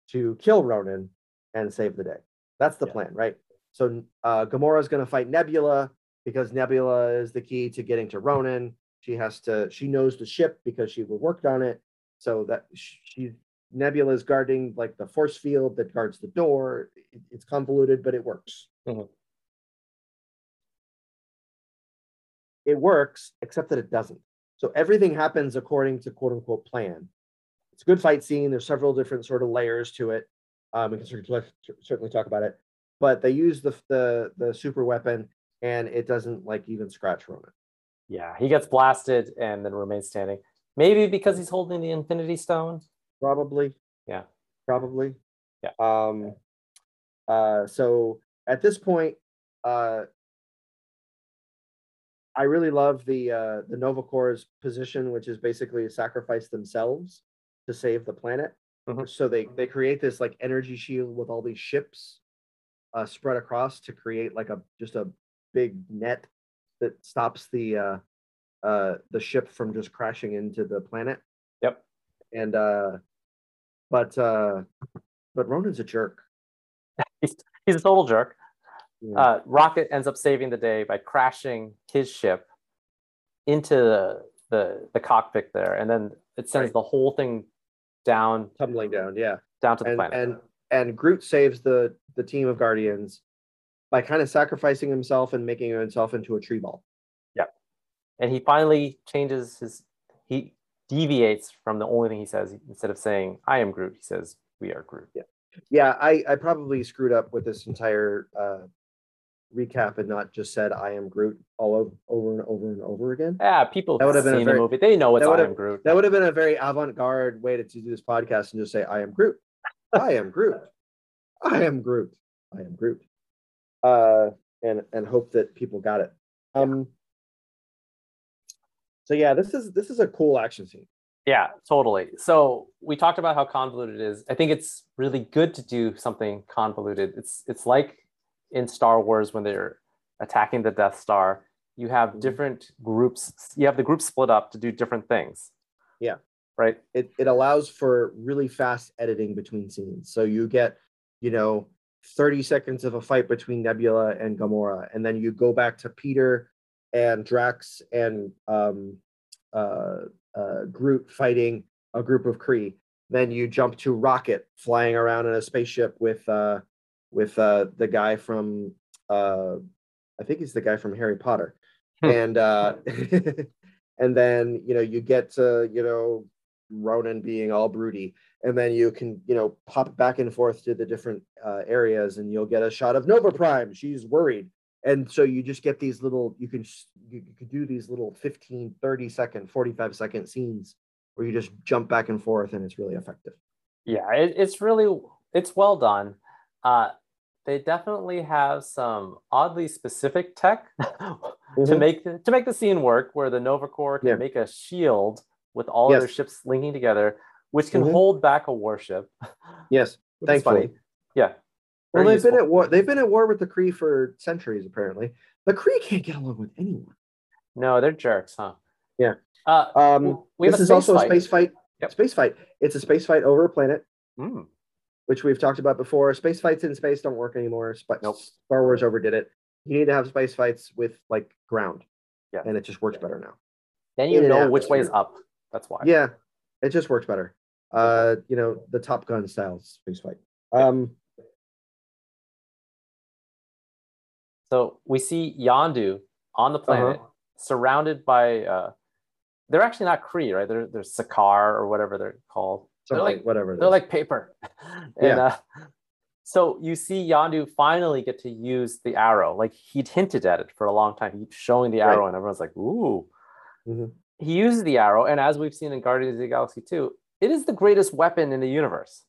to kill Ronan and save the day. That's the Yeah. plan, right? So uh, Gamora is going to fight Nebula because Nebula is the key to getting to Ronan. She has to. She knows the ship because she worked on it. So that she Nebula is guarding like the force field that guards the door. It- it's convoluted, but it works. Mhm. It works, except that it doesn't. So everything happens according to quote unquote plan. It's a good fight scene. There's several different sort of layers to it. Um, we can certainly talk about it, but they use the the the super weapon, and it doesn't like even scratch Ronan. Yeah, he gets blasted and then remains standing. Maybe because he's holding the Infinity Stone. Probably. Yeah. Probably. Yeah. Um. Uh. So at this point, uh, I really love the uh, the Nova Corps' position, which is basically sacrifice themselves to save the planet. Mhm. So they they create this like energy shield with all these ships uh, spread across to create like a just a big net that stops the uh, uh, the ship from just crashing into the planet. Yep. And uh, but uh, but Ronan's a jerk. He's he's a total jerk. Yeah. Uh, Rocket ends up saving the day by crashing his ship into the the, the cockpit there, and then it sends Right. the whole thing down tumbling down. Yeah. down to the and planet. and and Groot saves the the team of Guardians by kind of sacrificing himself and making himself into a tree ball. Yeah, and he finally changes his he deviates from the only thing he says instead of saying i am groot he says we are groot Yeah, yeah. I I probably screwed up with this entire uh, recap and not just said I am Groot all over, over and over and over again. yeah people That would have been a very- the movie they know would i am groot That would have been a very avant-garde way to, to do this podcast and just say I am Groot. I am Groot. I am Groot. I am Groot. Uh, and and hope that people got it. Um. So yeah, this is this is a cool action scene. Yeah, totally. So we talked about how convoluted it is. I think it's really good to do something convoluted. It's it's like in Star Wars when they're attacking the Death Star. You have Mhm. different groups. You have the group split up to do different things. Yeah. Right. it, it allows for really fast editing between scenes. So you get, you know, 30 seconds of a fight between Nebula and Gamora, and then you go back to Peter and Drax and um, uh, uh, Groot fighting a group of Kree. Then you jump to Rocket flying around in a spaceship with uh, with uh, the guy from uh, I think he's the guy from Harry Potter, Hmm. and uh, and then you know you get to you know Ronan being all broody, and then you can you know pop back and forth to the different uh, areas, and you'll get a shot of Nova Prime. She's worried, and so you just get these little. You can you, you can do these little 15, 30 second, forty five second scenes where you just jump back and forth, and it's really effective. Yeah, it, it's really it's well done. Uh, they definitely have some oddly specific tech to Mhm. make the, to make the scene work, where the Nova Corps can Yeah. make a shield with all of their ships linking together, which can Mhm. hold back a warship. Yes, thankfully. funny. Yeah. Well, they've been at war. They've been at war with the Kree for centuries. Apparently, the Kree can't get along with anyone. No, they're jerks, huh? Yeah. Uh, Um, we have this is also fight. a space fight. Yep. Space fight. It's a space fight over a planet. mm, which we've talked about before. Space fights in space don't work anymore. Sp- Nope. Star Wars overdid it. You need to have space fights with like ground. Yeah. And it just works better now. then you in know which way is up. That's why. Yeah, it just works better. Uh, you know, the Top Gun style space fight. Um, So we see Yondu on the planet, Uh-huh. surrounded by. Uh, they're actually not Kree, right? They're they're Sakar or whatever they're called. They're like whatever. they're is. like paper. and Yeah. uh, so you see Yondu finally get to use the arrow. Like he'd hinted at it for a long time. He keeps showing the Right. arrow, and everyone's like, "Ooh." Mhm. He uses the arrow, and as we've seen in Guardians of the Galaxy 2, it is the greatest weapon in the universe.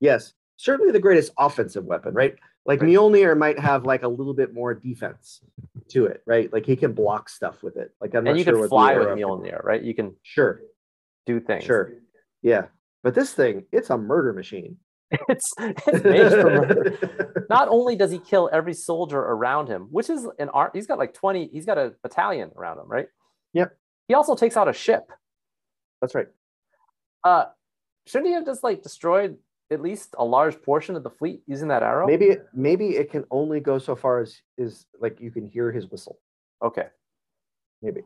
Yes, certainly the greatest offensive weapon, right? Like Right. Mjolnir might have like a little bit more defense to it, right? Like he can block stuff with it. Like I'm not and you sure can fly with Mjolnir, right? You can Sure, do things. sure, yeah. But this thing, it's a murder machine. It's, it's made for murder. Not only does he kill every soldier around him, which is an art, he's got like 20, he's got a battalion around him, right? Yep. He also takes out a ship. That's right. Uh, shouldn't he have just like destroyed at least a large portion of the fleet using that arrow? Maybe maybe it can only go so far as is like you can hear his whistle. Okay. Maybe.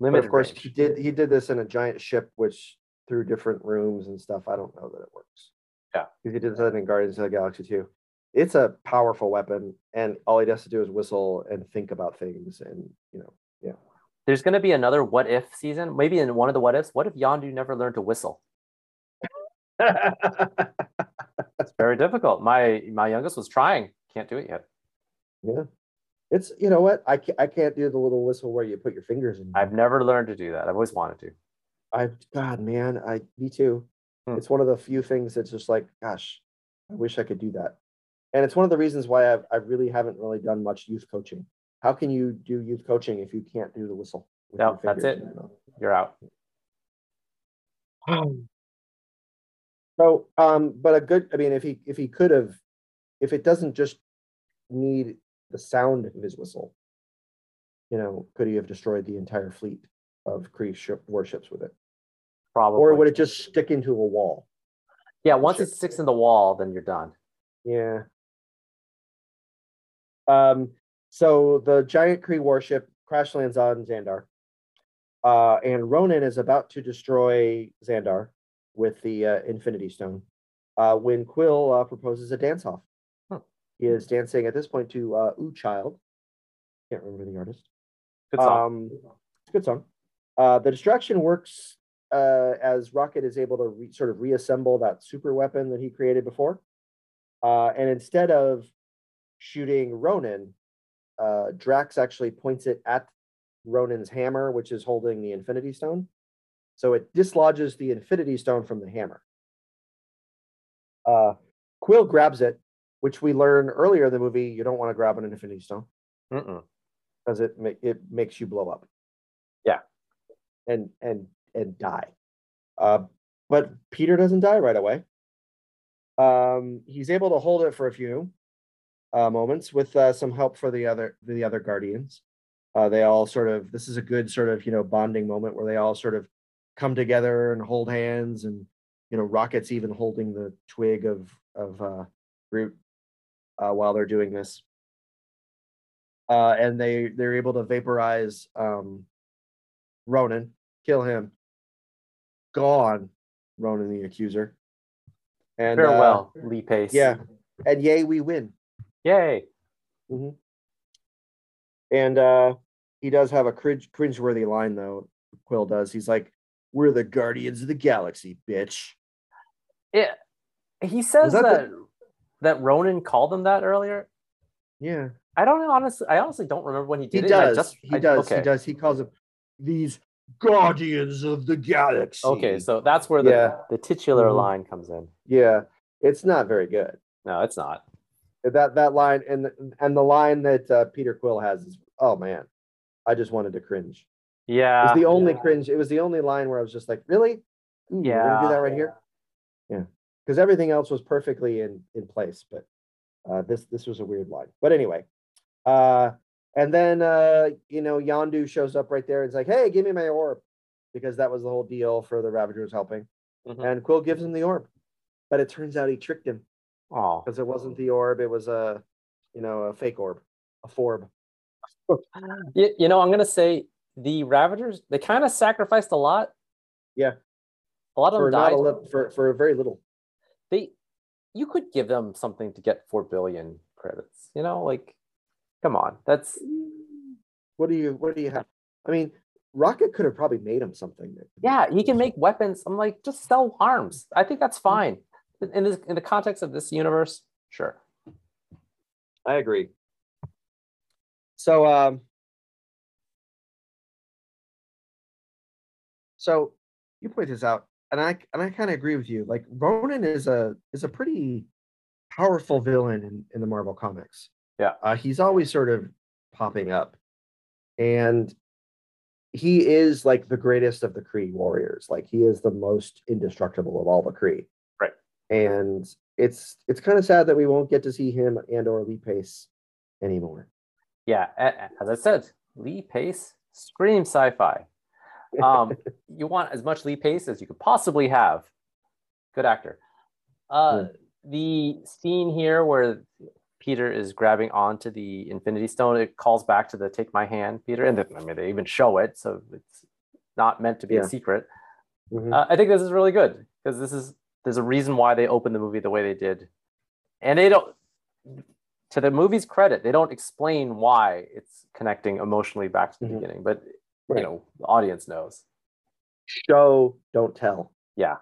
But of course, range. he did he did this in a giant ship, which through different rooms and stuff. I don't know that it works. Yeah. Because he did that in Guardians of the Galaxy too. It's a powerful weapon, and all he has to do is whistle and think about things, and you know, yeah. There's going to be another what if season. Maybe in one of the what ifs. What if Yondu never learned to whistle? It's very difficult. My my youngest was trying. Can't do it yet. yeah. It's you know what I can't, I can't do the little whistle where you put your fingers in. I've never learned to do that. I've always wanted to. I've God man, I me too. Hmm. It's one of the few things that's just like, gosh, I wish I could do that. And it's one of the reasons why I've I really haven't really done much youth coaching. How can you do youth coaching if you can't do the whistle? No, that's it. in your mouth? You're out. So, um, but a good, I mean, if he if he could have, if it doesn't just need the sound of his whistle, you know, could he have destroyed the entire fleet of Kree ship warships with it, Probably. or would it just stick into a wall? yeah, once it sticks in the wall, then you're done. Yeah. Um. So the giant Kree warship crash lands on Xandar, uh, and Ronan is about to destroy Xandar with the uh, Infinity Stone. Uh, when Quill uh, proposes a dance off, Hmm. he is dancing at this point to uh, "Ooh Child." Can't remember the artist. Good song. Um, it's a good song. Uh, the distraction works uh, as Rocket is able to re- sort of reassemble that super weapon that he created before. Uh, and instead of shooting Ronan, uh, Drax actually points it at Ronan's hammer, which is holding the Infinity Stone. So it dislodges the Infinity Stone from the hammer. Uh, Quill grabs it, which we learn earlier in the movie. You don't want to grab an Infinity Stone because it ma- it makes you blow up. Yeah. And and and die. Uh, but Peter doesn't die right away. Um, he's able to hold it for a few uh, moments with uh, some help for the other the other guardians. Uh, they all sort of this is a good sort of you know bonding moment where they all sort of come together and hold hands and you know Rocket's even holding the twig of of uh, Groot uh, while they're doing this uh, and they they're able to vaporize um, Ronan, kill him. Gone, Ronan the Accuser. And uh, Farewell, Lee Pace. yeah, and yay, we win. Yay. And uh, he does have a cringe cringeworthy line though. Quill does. He's like, "We're the guardians of the galaxy, bitch." Yeah. He says that that the- that Ronan called him that earlier. Yeah, I don't know, honestly. I honestly don't remember when he he did it. and does. just- he I- does. okay. He does. He calls them these guardians of the galaxy. Okay, so that's where the, Yeah. the titular Mhm. line comes in. yeah, it's not very good. No, it's not. that that line and the, and the line that uh, Peter Quill has is oh man, I just wanted to cringe. It Yeah. was the only cringe. It was the only line where I was just like, really? Ooh, we're gonna do that right here. Yeah, because everything else was perfectly in in place, but uh, this this was a weird line. But anyway, uh, and then uh, you know Yondu shows up right there. and is like, hey, give me my orb, because that was the whole deal for the Ravagers helping. Mhm. And Quill gives him the orb, but it turns out he tricked him Oh. because it wasn't the orb; it was a, you know, a fake orb, a forb. You, you know, I'm gonna say the Ravagers, they kind of sacrificed a lot. Yeah. A lot of for them died. a li- for for very little. They you could give them something to get four billion credits, you know, like Come on, that's What do you what do you have? I mean, Rocket could have probably made him something. yeah. He can make weapons. I'm like, just sell arms. I think that's fine in this in the context of this universe. Sure. I agree. So um so you point this out and I and I kind of agree with you. Like Ronan is a is a pretty powerful villain in, in the Marvel comics. Yeah. Uh, he's always sort of popping up. And he is like the greatest of the Kree warriors. Like he is the most indestructible of all the Kree. Right. And it's it's kind of sad that we won't get to see him and or Lee Pace anymore. Yeah, as I said, Lee Pace scream sci-fi. Um, you want as much Lee Pace as you could possibly have. Good actor. Uh, The scene here where Peter is grabbing onto the Infinity Stone, it calls back to the "Take my hand, Peter," and I mean they even show it, so it's not meant to be Yeah. a secret. Mhm. Uh, I think this is really good because this is there's a reason why they opened the movie the way they did, and they don't. To the movie's credit, they don't explain why it's connecting emotionally back to the Mhm. beginning, but Right. you know the audience knows. show, don't tell. Yeah,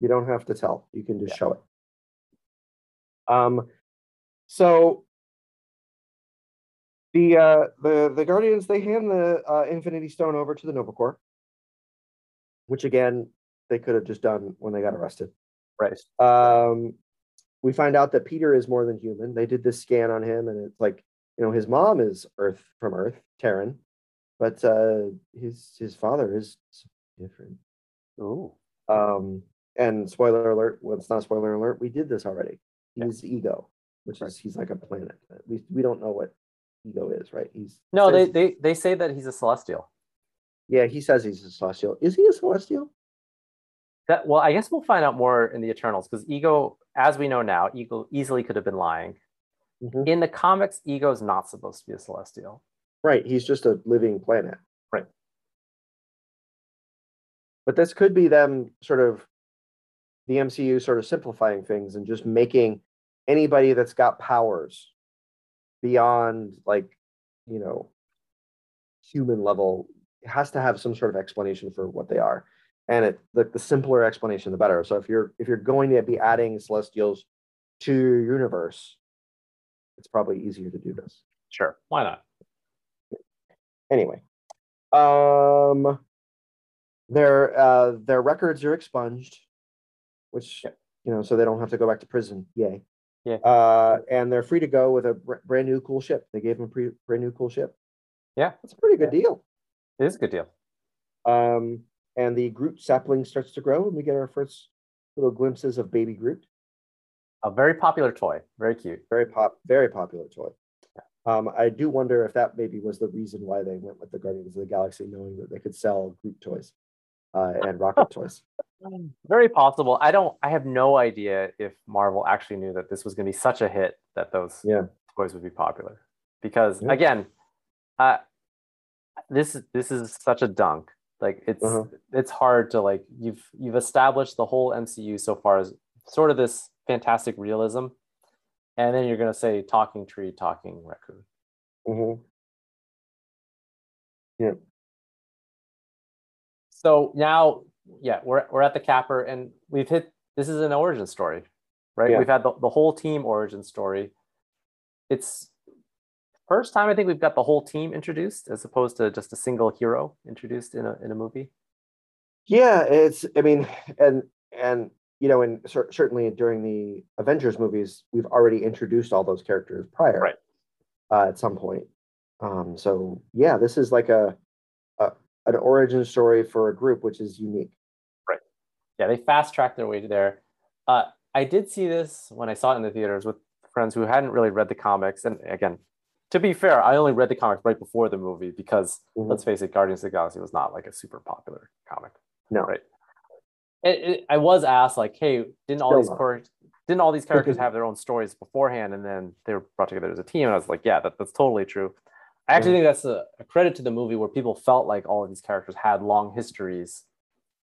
You don't have to tell. You can just Yeah. show it. Um, so the uh, the the Guardians they hand the uh, Infinity Stone over to the Nova Corps, which again they could have just done when they got arrested. right. Um, we find out that Peter is more than human. They did this scan on him, and it's like you know his mom is Earth from Earth, Terran, but uh, his his father is different. Oh. Um, and spoiler alert, well, it's not spoiler alert, we did this already. He's ego, which is he's like a planet. We we don't know what ego is, right? He's no, they they they say that he's a celestial. yeah, he says he's a celestial. Is he a celestial? That well, I guess we'll find out more in the Eternals because Ego, as we know now, Ego easily could have been lying. Mhm. In the comics, Ego is not supposed to be a celestial. Right, he's just a living planet. Right. But this could be them sort of the MCU sort of simplifying things and just making anybody that's got powers beyond like, you know, human level has to have some sort of explanation for what they are. And it the, the simpler explanation the better. So if you're if you're going to be adding celestials to your universe, it's probably easier to do this Sure, why not? anyway um their uh their records are expunged which you know so they don't have to go back to prison yay Yeah. uh and they're free to go with a br- brand new cool ship. They gave them a pre- brand new cool ship. Yeah. that's a pretty good deal. It is a good deal. um and the groot sapling starts to grow and we get our first little glimpses of baby groot. A very popular toy, very cute. very pop very popular toy. Um, I do wonder if that maybe was the reason why they went with the Guardians of the Galaxy, knowing that they could sell Groot toys uh, and rocket toys. Very possible. I don't. I have no idea if Marvel actually knew that this was going to be such a hit that those Yeah. toys would be popular. Because Yeah. again, uh, this is this is such a dunk. Like it's Uh-huh. it's hard to like you've you've established the whole MCU so far as sort of this fantastic realism, and then you're going to say talking tree, talking raccoon. Mhm. So now, yeah, we're we're at the capper, and we've hit. This is an origin story, right? Yeah. We've had the, the whole team origin story. It's first time I think we've got the whole team introduced, as opposed to just a single hero introduced in a in a movie. Yeah, it's. I mean, and and you know, and cer- certainly during the Avengers movies, we've already introduced all those characters prior, Right. Uh, at some point. Um, so yeah, this is like a, a an origin story for a group, which is unique. Right. Yeah, they fast tracked their way to there. Uh, I did see this when I saw it in the theaters with friends who hadn't really read the comics, and again, to be fair, I only read the comics right before the movie because Mhm. let's face it, Guardians of the Galaxy was not like a super popular comic. No. right? It, it, I was asked like, hey, didn't all Still these char- didn't all these characters have their own stories beforehand, and then they were brought together as a team? And I was like, yeah, that, that's totally true. I actually think that's a, a credit to the movie where people felt like all of these characters had long histories,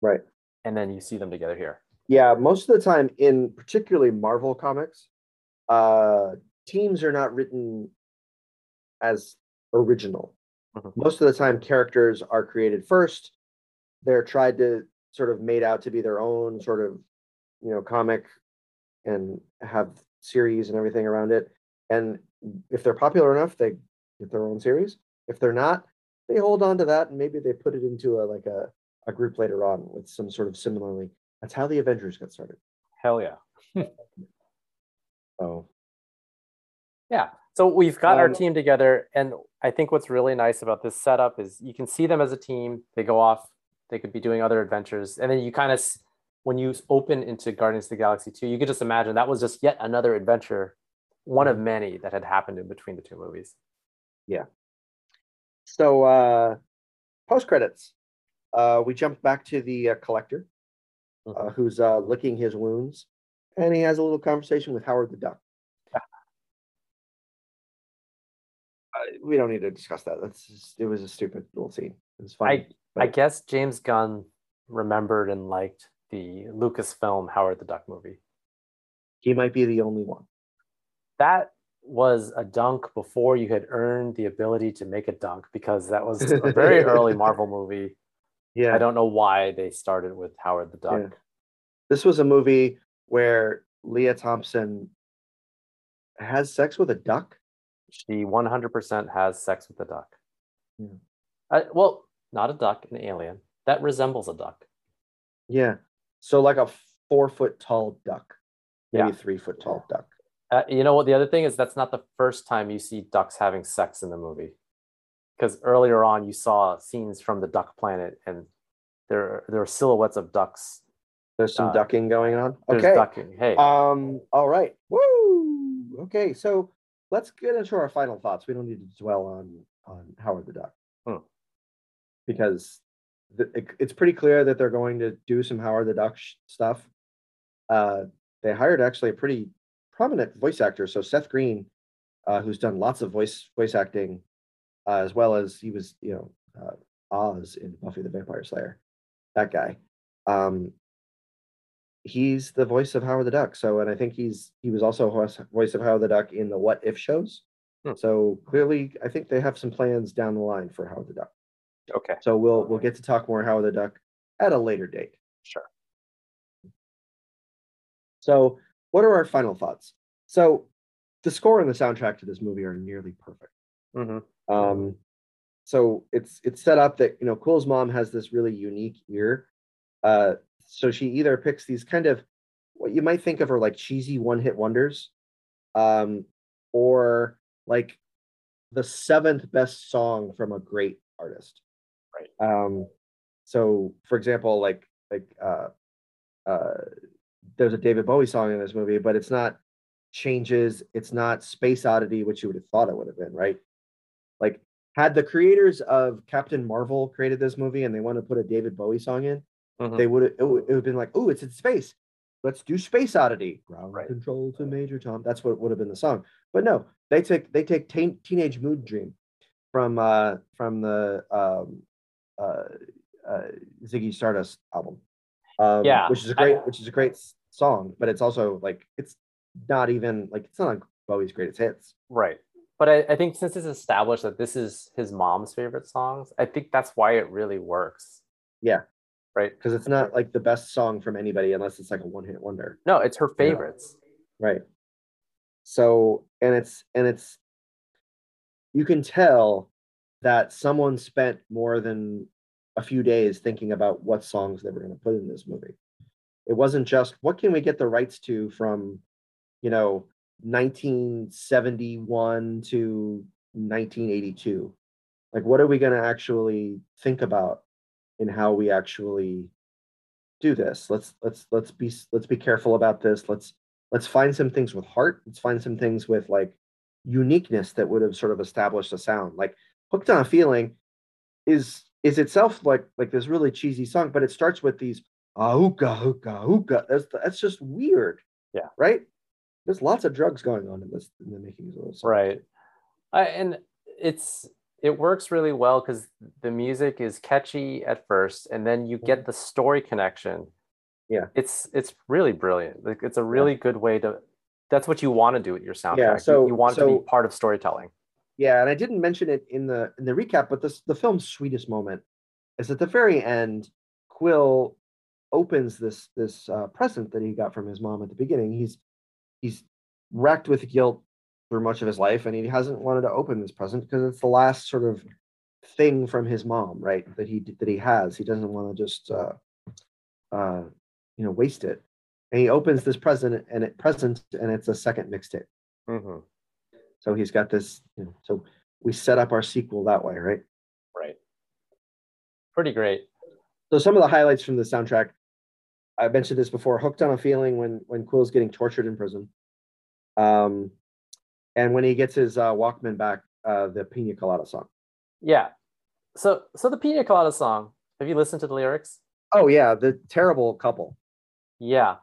Right. and then you see them together here. Yeah, most of the time in particularly Marvel comics, uh, teams are not written as original. Mhm. Most of the time, characters are created first. They're tried to sort of made out to be their own sort of, you know, comic and have series and everything around it. And if they're popular enough, they get their own series. If they're not, they hold on to that and maybe they put it into a like a, a group later on with some sort of similarly. That's how the Avengers got started. Hell yeah. Oh, Yeah. So we've got our Um, team together. And I think what's really nice about this setup is you can see them as a team. They go off, they could be doing other adventures. And then you kind of, when you open into Guardians of the Galaxy 2, you could just imagine that was just yet another adventure, one of many that had happened in between the two movies. So uh, post credits, uh, we jump back to the uh, collector, uh, who's uh, licking his wounds, and he has a little conversation with Howard the Duck. Uh, we don't need to discuss that. That's just, it was a stupid little scene. It was funny. I, I guess James Gunn remembered and liked the Lucasfilm Howard the Duck movie. he might be the only one. That was a dunk before you had earned the ability to make a dunk because that was a very early Marvel movie. Yeah, I don't know why they started with Howard the Duck. Yeah. this was a movie where Lea Thompson has sex with a duck. She 100% has sex with a duck. Yeah. Uh, well, not a duck, an alien that resembles a duck. Yeah, so like a four foot tall duck, maybe Yeah. three foot tall duck. Uh, you know what? The other thing is that's not the first time you see ducks having sex in the movie, because earlier on you saw scenes from the duck planet, and there there are silhouettes of ducks. There's some Uh, ducking going on. There's Okay. ducking. Hey, Um. All right. Woo. Okay. So let's get into our final thoughts. We don't need to dwell on on Howard the Duck Hmm. because the, it, it's pretty clear that they're going to do some Howard the Duck sh- stuff. Uh, they hired actually a pretty prominent voice actor. So Seth Green, uh, who's done lots of voice voice acting, uh, as well as he was you know uh, Oz in Buffy the Vampire Slayer. That guy. Um, he's the voice of Howard the Duck. So, and I think he's he was also voice voice of Howard the Duck in the What If shows. Hmm. So clearly, I think they have some plans down the line for Howard the Duck. okay, So we'll we'll get to talk more Howard the Duck at a later date. sure. So, what are our final thoughts? So, the score and the soundtrack to this movie are nearly perfect. hmm Um, so it's it's set up that you know Quill's mom has this really unique ear. Uh, so she either picks these kind of what you might think of are like cheesy one-hit wonders, um, or like the seventh best song from a great artist. Right. Um, so for example, like like uh, uh, there's a David Bowie song in this movie, but it's not changes. It's not Space Oddity, which you would have thought it would have been, right? Like, had the creators of Captain Marvel created this movie and they want to put a David Bowie song in, Mhm. they would have it would have been like, oh, it's in space. Let's do Space Oddity. Ground Right. control to Major Tom. That's what would have been the song. But no, they take they take Teen- Teenage Mood Dream from uh from the um uh, uh Ziggy Stardust album. Um, Yeah, which is a great which is a great song, but it's also like it's not even like it's not like Bowie's greatest hits. Right. But I, I think since it's established that this is his mom's favorite songs, I think that's why it really works. Yeah. Right. because it's not like the best song from anybody unless it's like a one hit wonder. No, it's her favorites. Right. So and it's and it's you can tell that someone spent more than a few days thinking about what songs they were going to put in this movie. It wasn't just what can we get the rights to from, you know, 1971 to 1982. Like what are we going to actually think about in how we actually do this? Let's let's let's be let's be careful about this. Let's let's find some things with heart. Let's find some things with like uniqueness that would have sort of established a sound. Like Hooked on a Feeling is is itself like like this really cheesy song, but it starts with these ah hookah hookah hookah. That's that's just weird. Yeah. Right. There's lots of drugs going on in this in the making of songs. Right. I, and it's it works really well because the music is catchy at first, and then you get the story connection. Yeah. It's it's really brilliant. Like it's a really good way to. That's what you want to do with your soundtrack. You- so- you, want it to be part of storytelling. Yeah, and I didn't mention it in the in the recap, but this the film's sweetest moment is at the very end. Quill opens this this uh, present that he got from his mom at the beginning. He's he's wrecked with guilt for much of his life, and he hasn't wanted to open this present because it's the last sort of thing from his mom, right? That he that he has. He doesn't want to just uh, uh, you know waste it. And he opens this present and it present and it's a second mixtape. Mhm. So he's got this. You know, so we set up our sequel that way, right? Right. Pretty great. So some of the highlights from the soundtrack, I mentioned this before. Hooked on a feeling when when Quill's getting tortured in prison, um, and when he gets his uh, Walkman back, uh, the Pina Colada song. Yeah. So so the Pina Colada song. Have you listened to the lyrics? Oh yeah, the terrible couple. Yeah.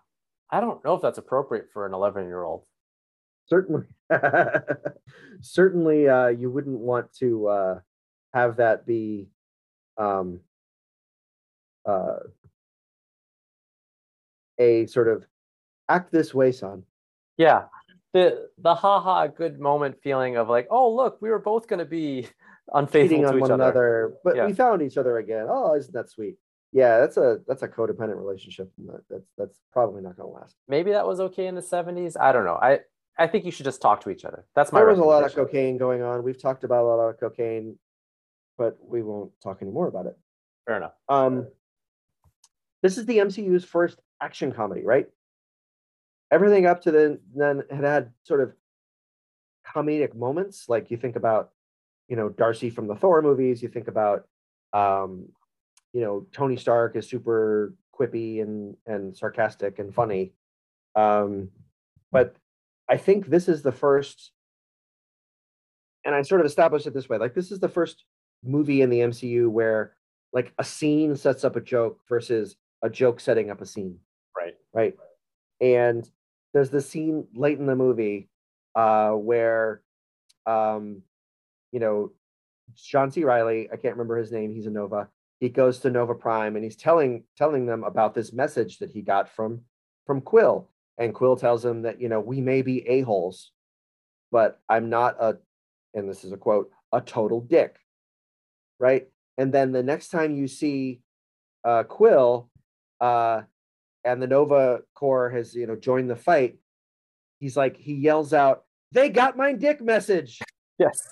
I don't know if that's appropriate for an 11 year old. Certainly, certainly, uh, you wouldn't want to uh, have that be. Um, uh, a sort of act this way, son. Yeah. The the haha good moment feeling of like, oh look, we were both gonna be unfaithful on each one other. another, but Yeah. we found each other again. Oh, isn't that sweet? Yeah, that's a that's a codependent relationship. That's that's probably not going to last. Maybe that was okay in the 70s. I don't know. I I think you should just talk to each other. That's my There was a lot of cocaine going on. We've talked about a lot of cocaine, but we won't talk anymore about it. Fair enough. Um, this is the MCU's first action comedy, right? Everything up to then then had had sort of comedic moments. Like you think about, you know, Darcy from the Thor movies. You think about, um, you know, Tony Stark is super quippy and and sarcastic and funny. Um, but I think this is the first, and I sort of established it this way: like this is the first movie in the MCU where like a scene sets up a joke versus a joke setting up a scene, Right. right? And there's the scene late in the movie uh, where, um, you know, John C. Reilly, I can't remember his name, he's a Nova. He goes to Nova Prime and he's telling telling them about this message that he got from from Quill. And Quill tells him that, you know, we may be a-holes, but I'm not a, and this is a quote, a total dick. Right. And then the next time you see uh, Quill, uh, and the Nova Corps has you know joined the fight, he's like he yells out, "They got my dick message." Yes.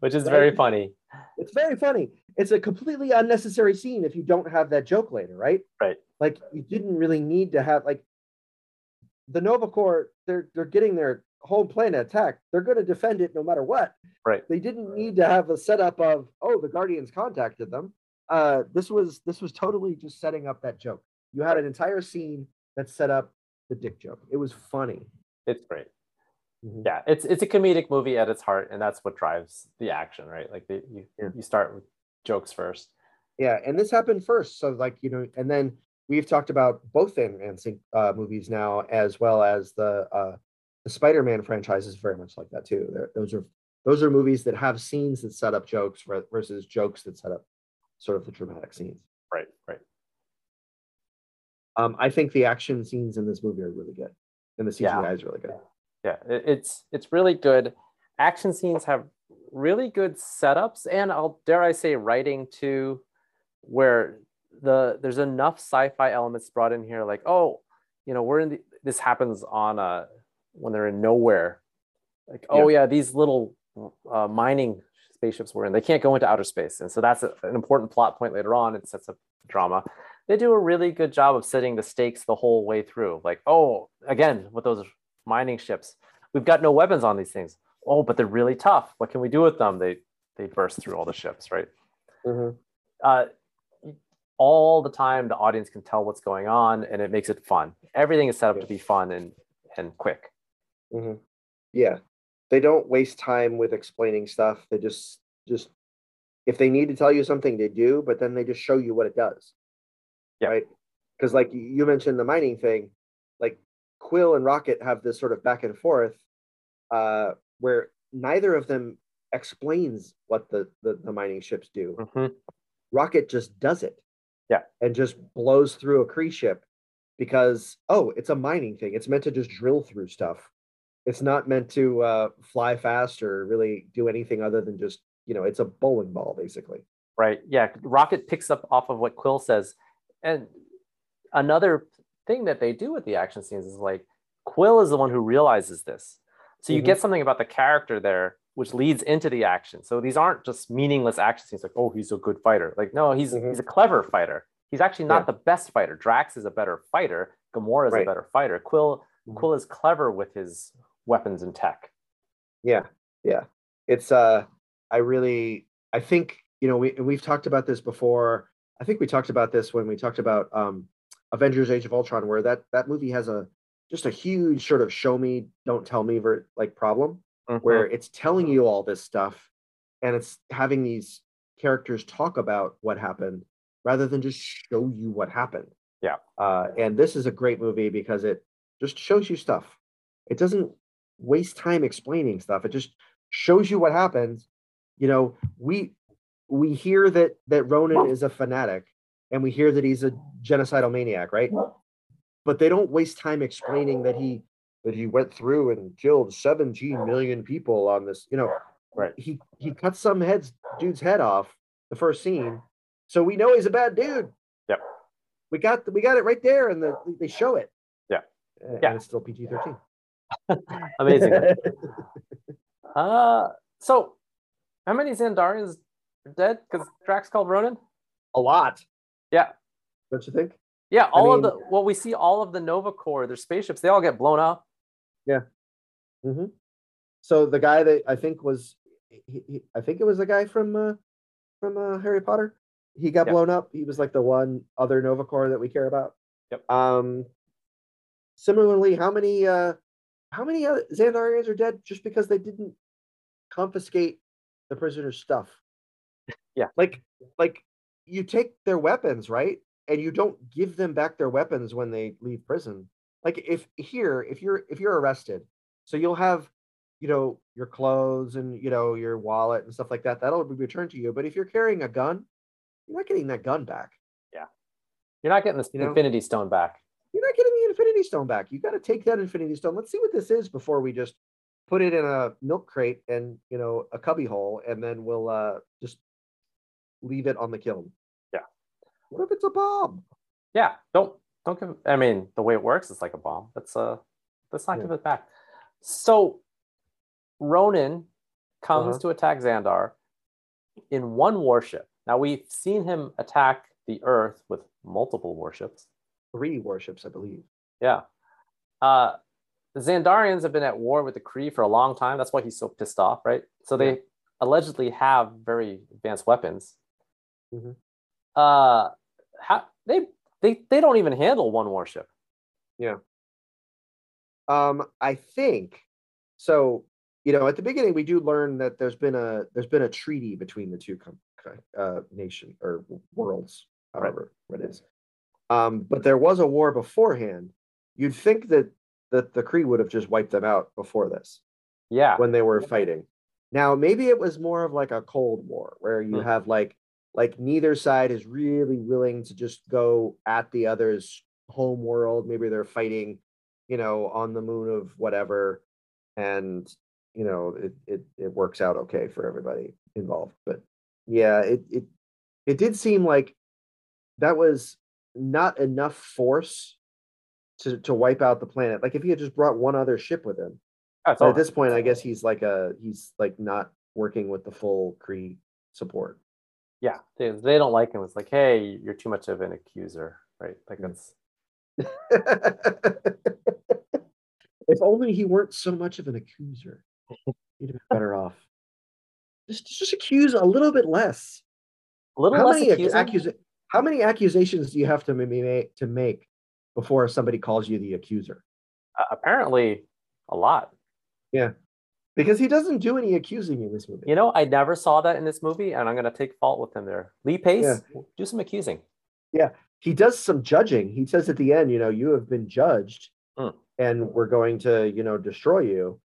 Which is Right? very funny. It's very funny. It's a completely unnecessary scene if you don't have that joke later, right? Right. Like you didn't really need to have like the Nova Corps. They're they're getting their home planet attacked. They're going to defend it no matter what. Right. They didn't need to have a setup of oh the Guardians contacted them. Uh, this was this was totally just setting up that joke. You had an entire scene that set up the dick joke. It was funny. It's great. Mhm. Yeah, it's it's a comedic movie at its heart, and that's what drives the action, right? Like the, you Yeah. you start with jokes first. Yeah, and this happened first. So like you know, and then we've talked about both Ant Man uh, movies now, as well as the uh, the Spider Man franchise is very much like that too. They're, those are those are movies that have scenes that set up jokes versus jokes that set up sort of the dramatic scenes. Right, right. Um, I think the action scenes in this movie are really good, and the CGI Yeah. is really good. Yeah, it's it's really good. Action scenes have really good setups, and I'll dare I say writing too, where the there's enough sci-fi elements brought in here. Like, oh, you know, we're in the, this happens on a when they're in Knowhere. Like, oh yeah, these little uh, mining spaceships were in. They can't go into outer space, and so that's a, an important plot point later on. It sets up drama. They do a really good job of setting the stakes the whole way through. Like, oh, again with those mining ships, we've got no weapons on these things. Oh, but they're really tough. What can we do with them? They they burst through all the ships, right? Mhm. uh, all the time the audience can tell what's going on and it makes it fun everything is set up to be fun and and quick Mhm. Yeah, they don't waste time with explaining stuff. They just just if they need to tell you something, they do, but then they just show you what it does. Yeah. Right. Because like you- mentioned the mining thing, like Quill and Rocket have this sort of back and forth, uh, where neither of them explains what the the, the mining ships do. Mhm. Rocket just does it. Yeah. And just blows through a Kree ship because oh, it's a mining thing. It's meant to just drill through stuff. it's not meant to uh, fly fast or really do anything other than just you know it's a bowling ball basically. Right. Yeah. Rocket picks up off of what Quill says, and another thing that they do with the action scenes is like Quill is the one who realizes this. So you mm-hmm. get something about the character there which leads into the action. So these aren't just meaningless action scenes like, oh, he's a good fighter. Like, no, he's mm-hmm. he's a clever fighter. He's actually not yeah. the best fighter. Drax is a better fighter. Gamora is right. a better fighter. Quill mm-hmm. Quill is clever with his weapons and tech. Yeah, yeah. It's uh, I really, I think you know we we've talked about this before. I think we talked about this when we talked about um, Avengers: Age of Ultron, where that that movie has a just a huge sort of show me, don't tell me ver- like problem, mm-hmm. where it's telling you all this stuff, and it's having these characters talk about what happened rather than just show you what happened. Yeah. Uh, and this is a great movie because it just shows you stuff. It doesn't waste time explaining stuff. It just shows you what happens. You know, we we hear that that Ronan is a fanatic, and we hear that he's a genocidal maniac, right? But they don't waste time explaining that he that he went through and killed 17 million people on this. You know, right? He he cut some heads dude's head off the first scene, so we know he's a bad dude. Yep. We got the, we got it right there, and the, they show it. Yeah. And yeah. it's still PG 13. Amazing. uh, so how many Xandarians are dead? Because Drax called Ronan? A lot. Yeah. Don't you think? Yeah, all I mean, of the well, we see all of the Nova Corps, their spaceships, they all get blown up. Yeah. Mm-hmm. So the guy that I think was, he, he, I think it was the guy from uh, from uh, Harry Potter. He got yep. blown up. He was like the one other Nova Corps that we care about. Yep. Um. Similarly, how many uh, how many Xandarians are dead just because they didn't confiscate the prisoner's stuff? Yeah. Like like you take their weapons, right? And you don't give them back their weapons when they leave prison. Like if here, if you're if you're arrested, so you'll have, you know, your clothes and you know your wallet and stuff like that. That'll be returned to you. But if you're carrying a gun, you're not getting that gun back. Yeah. You're not getting the you Infinity? Stone back. You're not getting the Infinity Stone back. You got to take that Infinity Stone. Let's see what this is before we just put it in a milk crate and you know a cubby hole, and then we'll uh, just leave it on the Kyln. Yeah. What if it's a bomb? Yeah. Don't don't give. I mean, the way it works is like a bomb. Let's uh, let's not yeah. give it back. So, Ronan comes uh-huh. to attack Xandar in one warship. Now we've seen him attack the Earth with multiple warships. Three warships, I believe. Yeah. Uh, the Xandarians have been at war with the Kree for a long time. That's why he's so pissed off, right? So they yeah. allegedly have very advanced weapons. Mm-hmm. Uh, how, they they they don't even handle one warship. Yeah. Um, I think so. You know, at the beginning, we do learn that there's been a there's been a treaty between the two com- uh, nation or worlds, however right. it is. Um, but there was a war beforehand. You'd think that that the Kree would have just wiped them out before this. Yeah. When they were fighting. Now maybe it was more of like a cold war where you hmm. have like like neither side is really willing to just go at the other's home world. Maybe they're fighting, you know, on the moon of whatever, and you know it it it works out okay for everybody involved. But yeah, it it it did seem like that was not enough force to to wipe out the planet. Like if he had just brought one other ship with him. At this point, I guess he's like a he's like not working with the full Kree support. Yeah, they, they don't like him. It's like, hey, you're too much of an accuser, right? Like mm. that's. if only he weren't so much of an accuser, he'd be better off. Just just accuse a little bit less. A little how less many accusing? how many accusations do you have to make to make before somebody calls you the accuser? Uh, apparently, a lot. Yeah, because he doesn't do any accusing in this movie. You know, I never saw that in this movie, and I'm going to take fault with him there. Lee Pace, yeah. do some accusing. Yeah, he does some judging. He says at the end, you know, you have been judged, mm. and we're going to, you know, destroy you.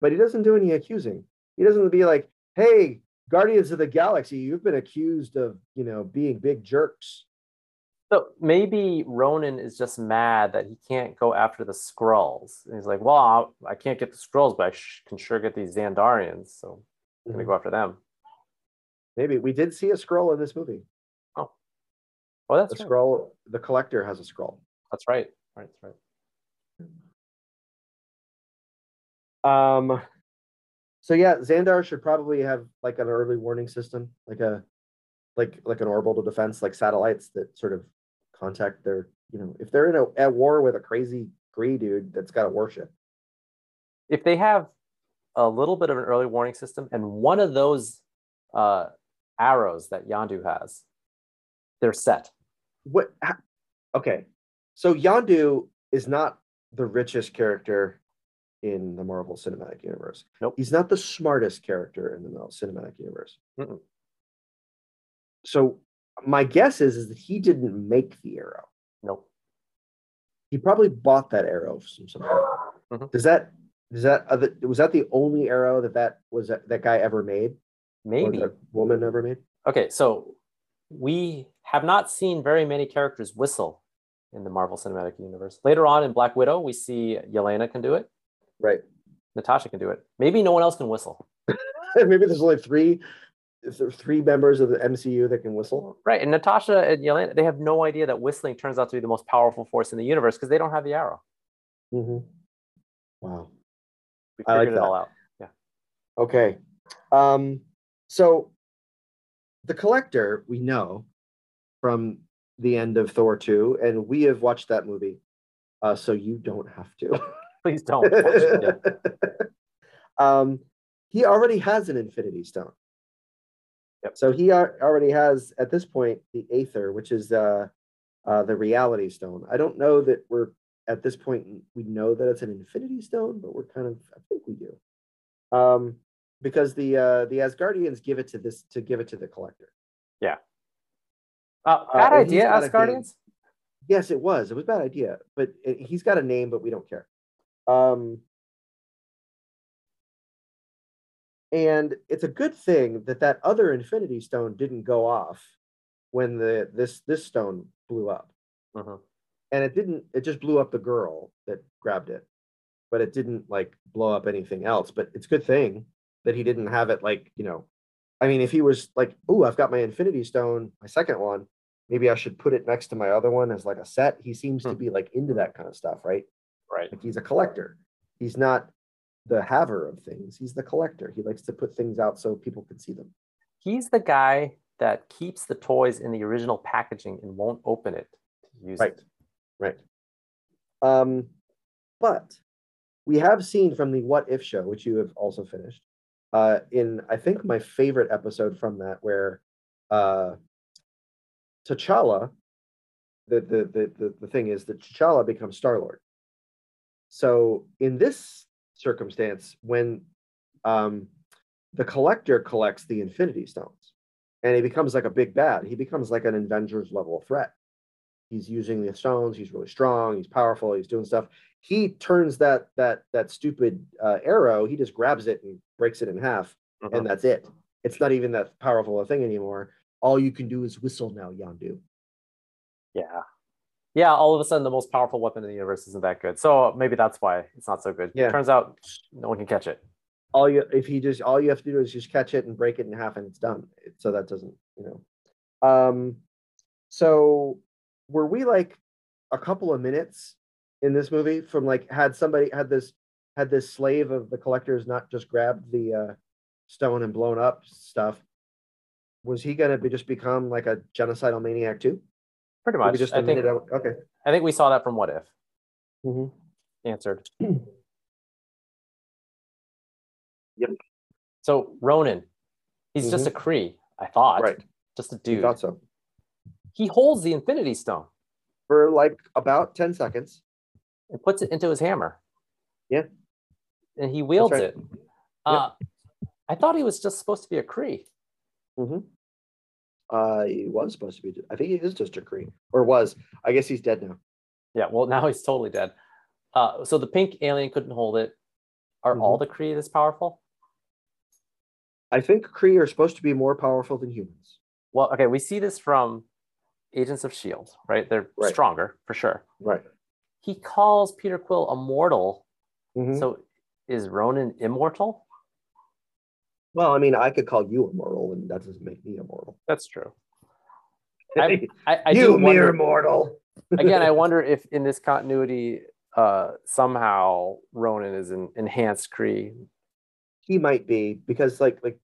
But he doesn't do any accusing. He doesn't be like, "Hey, Guardians of the Galaxy, you've been accused of, you know, being big jerks. So maybe Ronan is just mad that he can't go after the Skrulls. And he's like, well, I can not get the Skrulls, but I sh- can sure get these Xandarians. So I'm going to go after them. Maybe we did see a Skrull in this movie. Oh, oh, that's the right. Skrull. The collector has a Skrull. That's right. Right, that's right. Um. So yeah, Xandar should probably have like an early warning system, like a like like an orbital defense, like satellites that sort of contact their, you know, if they're in a at war with a crazy Kree dude that's got a warship. If they have a little bit of an early warning system and one of those uh, arrows that Yondu has, they're set. What? Okay, so Yondu is not the richest character in the Marvel Cinematic Universe. Nope. He's not the smartest character in the Marvel Cinematic Universe. Mm-mm. So my guess is, is that he didn't make the arrow. Nope. He probably bought that arrow from somebody. Mm-hmm. Does that does that other, was that the only arrow that that was that, that guy ever made? Maybe that woman ever made. Okay, so we have not seen very many characters whistle in the Marvel Cinematic Universe. Later on in Black Widow, we see Yelena can do it. Right. Natasha can do it. Maybe no one else can whistle. Maybe there's only three if there's three members of the MCU that can whistle. Right. And Natasha and Yelena, they have no idea that whistling turns out to be the most powerful force in the universe because they don't have the arrow. Mm-hmm. Wow. We figured like it all out. Yeah. Okay. Um, so the collector, we know from the end of Thor 2, and we have watched that movie. Uh, so you don't have to. Please don't. um, he already has an Infinity Stone. Yep. So he already has at this point the Aether, which is uh, uh, the Reality Stone. I don't know that we're at this point we know that it's an Infinity Stone, but we're kind of I think we do, um, because the uh, the Asgardians give it to this to give it to the Collector. Yeah. Uh, bad idea, Asgardians. Yes, it was. It was a bad idea, but it, he's got a name, but we don't care. Um, and it's a good thing that that other Infinity Stone didn't go off when the this this stone blew up, uh-huh. and it didn't. It just blew up the girl that grabbed it, but it didn't like blow up anything else. But it's a good thing that he didn't have it like you know. I mean, if he was like, "Oh, I've got my Infinity Stone, my second one," maybe I should put it next to my other one as like a set. He seems hmm. to be like into that kind of stuff, right? Right. Like he's a collector. He's not the haver of things. He's the collector. He likes to put things out so people can see them. He's the guy that keeps the toys in the original packaging and won't open it to use right. it. Right. Um, but we have seen from the What If show, which you have also finished, uh, in I think my favorite episode from that, where uh, T'Challa, the, the the the the thing is that T'Challa becomes Star Lord. So in this circumstance when um, the collector collects the infinity stones and he becomes like a big bad. He becomes like an avengers level threat. He's using the stones. He's really strong. He's powerful. He's doing stuff. He turns that that that stupid uh, arrow. He just grabs it and breaks it in half uh-huh. and that's it. It's not even that powerful a thing anymore. All you can do is whistle now yondu. Yeah yeah, all of a sudden the most powerful weapon in the universe isn't that good. So maybe that's why it's not so good. Yeah. Turns out no one can catch it. All you if you just all you have to do is just catch it and break it in half and it's done. So that doesn't, you know. Um so were we like a couple of minutes in this movie from like had somebody had this had this slave of the collectors not just grabbed the uh stone and blown up stuff was he gonna be just become like a genocidal maniac too Pretty much. just I think, out. Okay. I think we saw that from What If. Mm-hmm. Answered. yep. So Ronan, he's mm-hmm. just a Kree, I thought. Right. Just a dude. I thought so. He holds the Infinity Stone for like about 10 seconds and puts it into his hammer. Yeah. And he wields right. it. Uh, I thought he was just supposed to be a Kree. Mm-hmm. Uh, he was supposed to be. I think he is just a Kree, or was. I guess he's dead now. Yeah. Well, now he's totally dead. Uh, so the pink alien couldn't hold it. Are mm-hmm. all the Kree this powerful? I think Kree are supposed to be more powerful than humans. Well, okay, we see this from Agents of Shield, right? They're Right. stronger for sure. Right. He calls Peter Quill immortal. Mhm. So is Ronan immortal? well, I mean, I could call you immortal, that doesn't make me immortal. That's true. I, I, I you do mere wonder, mortal. again, I wonder if in this continuity, uh, somehow Ronan is an enhanced Kree. he might be because like like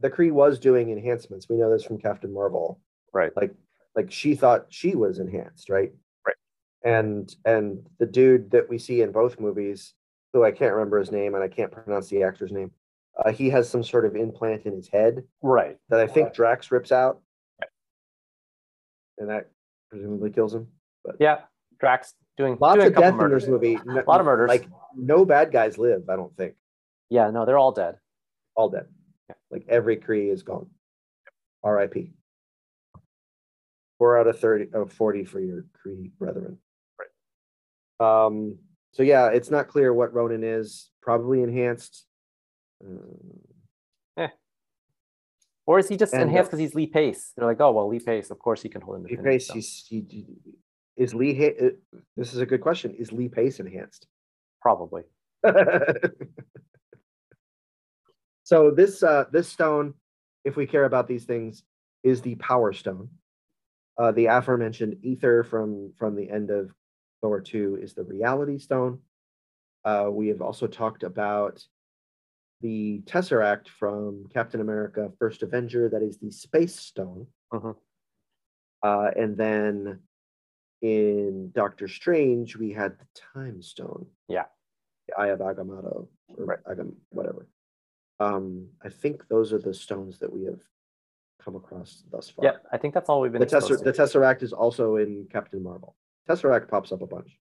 the Kree was doing enhancements. We know this from Captain Marvel. Right. Like like she thought she was enhanced, right? Right. And and the dude that we see in both movies, who I can't remember his name and I can't pronounce the actor's name, uh, he has some sort of implant in his head Right. that I think Drax rips out, and that presumably kills him. But Yeah. Drax doing Lots doing of death in murders. this movie. A lot of murders. Like no bad guys live. I don't think. Yeah, no, they're all dead. all dead. Yeah. Like every Kree is gone. R.I.P. Four out of thirty of forty for your Kree brethren. Right. Um. So yeah, it's not clear what Ronan is. Probably enhanced. Uh, Or is he just And, uh, enhanced because he's Lee Pace? They're like, oh well, Lee Pace, of course he can hold him. Lee. Pace. He's, he, is Lee? Ha- uh, this is a good question. Is Lee Pace enhanced? Probably. so this uh, this stone, if we care about these things, is the Power Stone. Uh, the aforementioned Aether from from the end of Thor two is the Reality Stone. Uh, we have also talked about the Tesseract from Captain America: First Avenger. That is the Space Stone. Mhm. Uh, and then in Doctor Strange, we had the Time Stone. Yeah. The Eye of Agamotto, or Right. Agam, whatever. Um, I think those are the stones that we have come across thus far. Yeah, I think that's all we've been The, Tesser- the Tesseract is also in Captain Marvel. Tesseract pops up a bunch.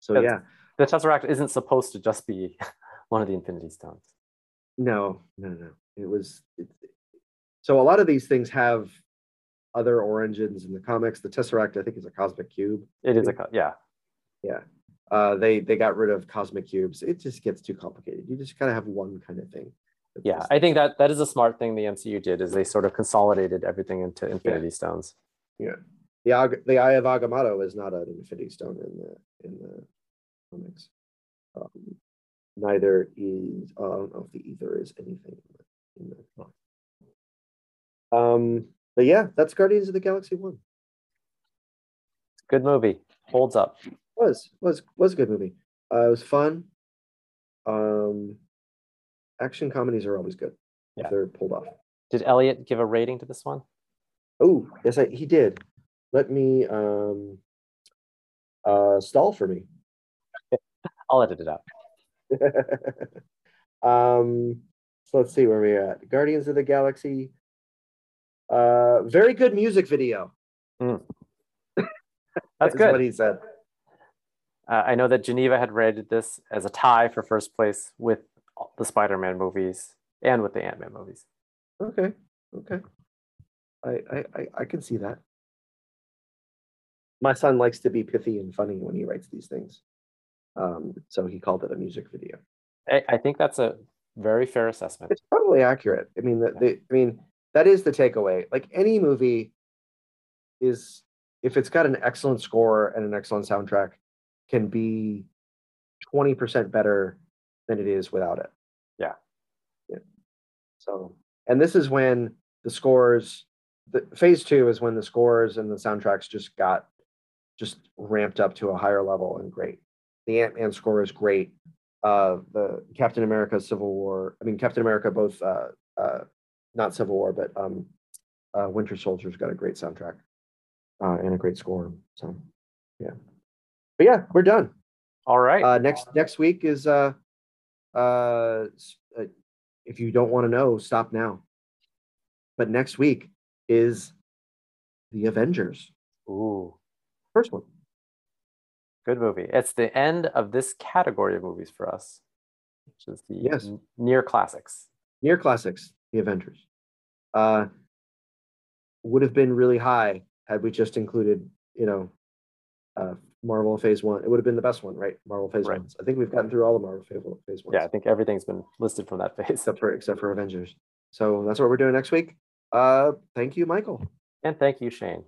So That's- yeah, the Tesseract isn't supposed to just be one of the Infinity Stones. no, no, no. It was it, so a lot of these things have other origins in the comics. The Tesseract, I think, is a cosmic cube. It is a yeah. Yeah. Uh, they they got rid of cosmic cubes. It just gets too complicated. You just kind of have one kind of thing. Yeah, just- I think that that is a smart thing the MCU did is they sort of consolidated everything into Infinity Stones. Yeah, the the Eye of Agamotto is not an Infinity Stone in the in the comics. Um, neither is I don't know if the Aether is anything in the. Um, but yeah, that's Guardians of the Galaxy one. Good movie. Holds up. Was was was a good movie. Uh, it was fun. Um, action comedies are always good Yeah. if they're pulled off. Did Elliot give a rating to this one? Oh, yes, I, he did. Let me um uh stall for me. I'll edit it out. um so let's see where we're at. Guardians of the Galaxy. Uh very good music video. That's is good. what he said. Uh, I know that Geneva had rated this as a tie for first place with the Spider-Man movies and with the Ant-Man movies. Okay. Okay. I I, I can see that. My son likes to be pithy and funny when he writes these things. Um, so he called it a music video. I, I think that's a very fair assessment. It's probably accurate. I mean, the, the, I mean, that is the takeaway. Like any movie is, if it's got an excellent score and an excellent soundtrack, can be twenty percent better than it is without it. Yeah. Yeah. So, and this is when the scores, the phase two is when the scores and the soundtracks just got just ramped up to a higher level and great. The Ant Man score is great uh, the Captain America Civil War. I mean, Captain America, both uh, uh, not Civil War, but um, uh, Winter Soldier's got a great soundtrack uh, and a great score. So, yeah. But yeah, we're done. All right. Uh, next next week is uh, uh, uh, if you don't want to know, stop now. But next week is the Avengers, Ooh, first one. Good movie. It's the end of this category of movies for us, which is the Yes. n- near classics. near classics, the Avengers. Uh, would have been really high had we just included, you know, uh, Marvel Phase One. It would have been the best one, right? Marvel Phase Right. Ones. I think we've gotten through all the Marvel Phase Ones, Yeah, I think everything's been listed from that phase. except for except for Avengers. So that's what we're doing next week. Uh, thank you, Michael. And thank you, Shane.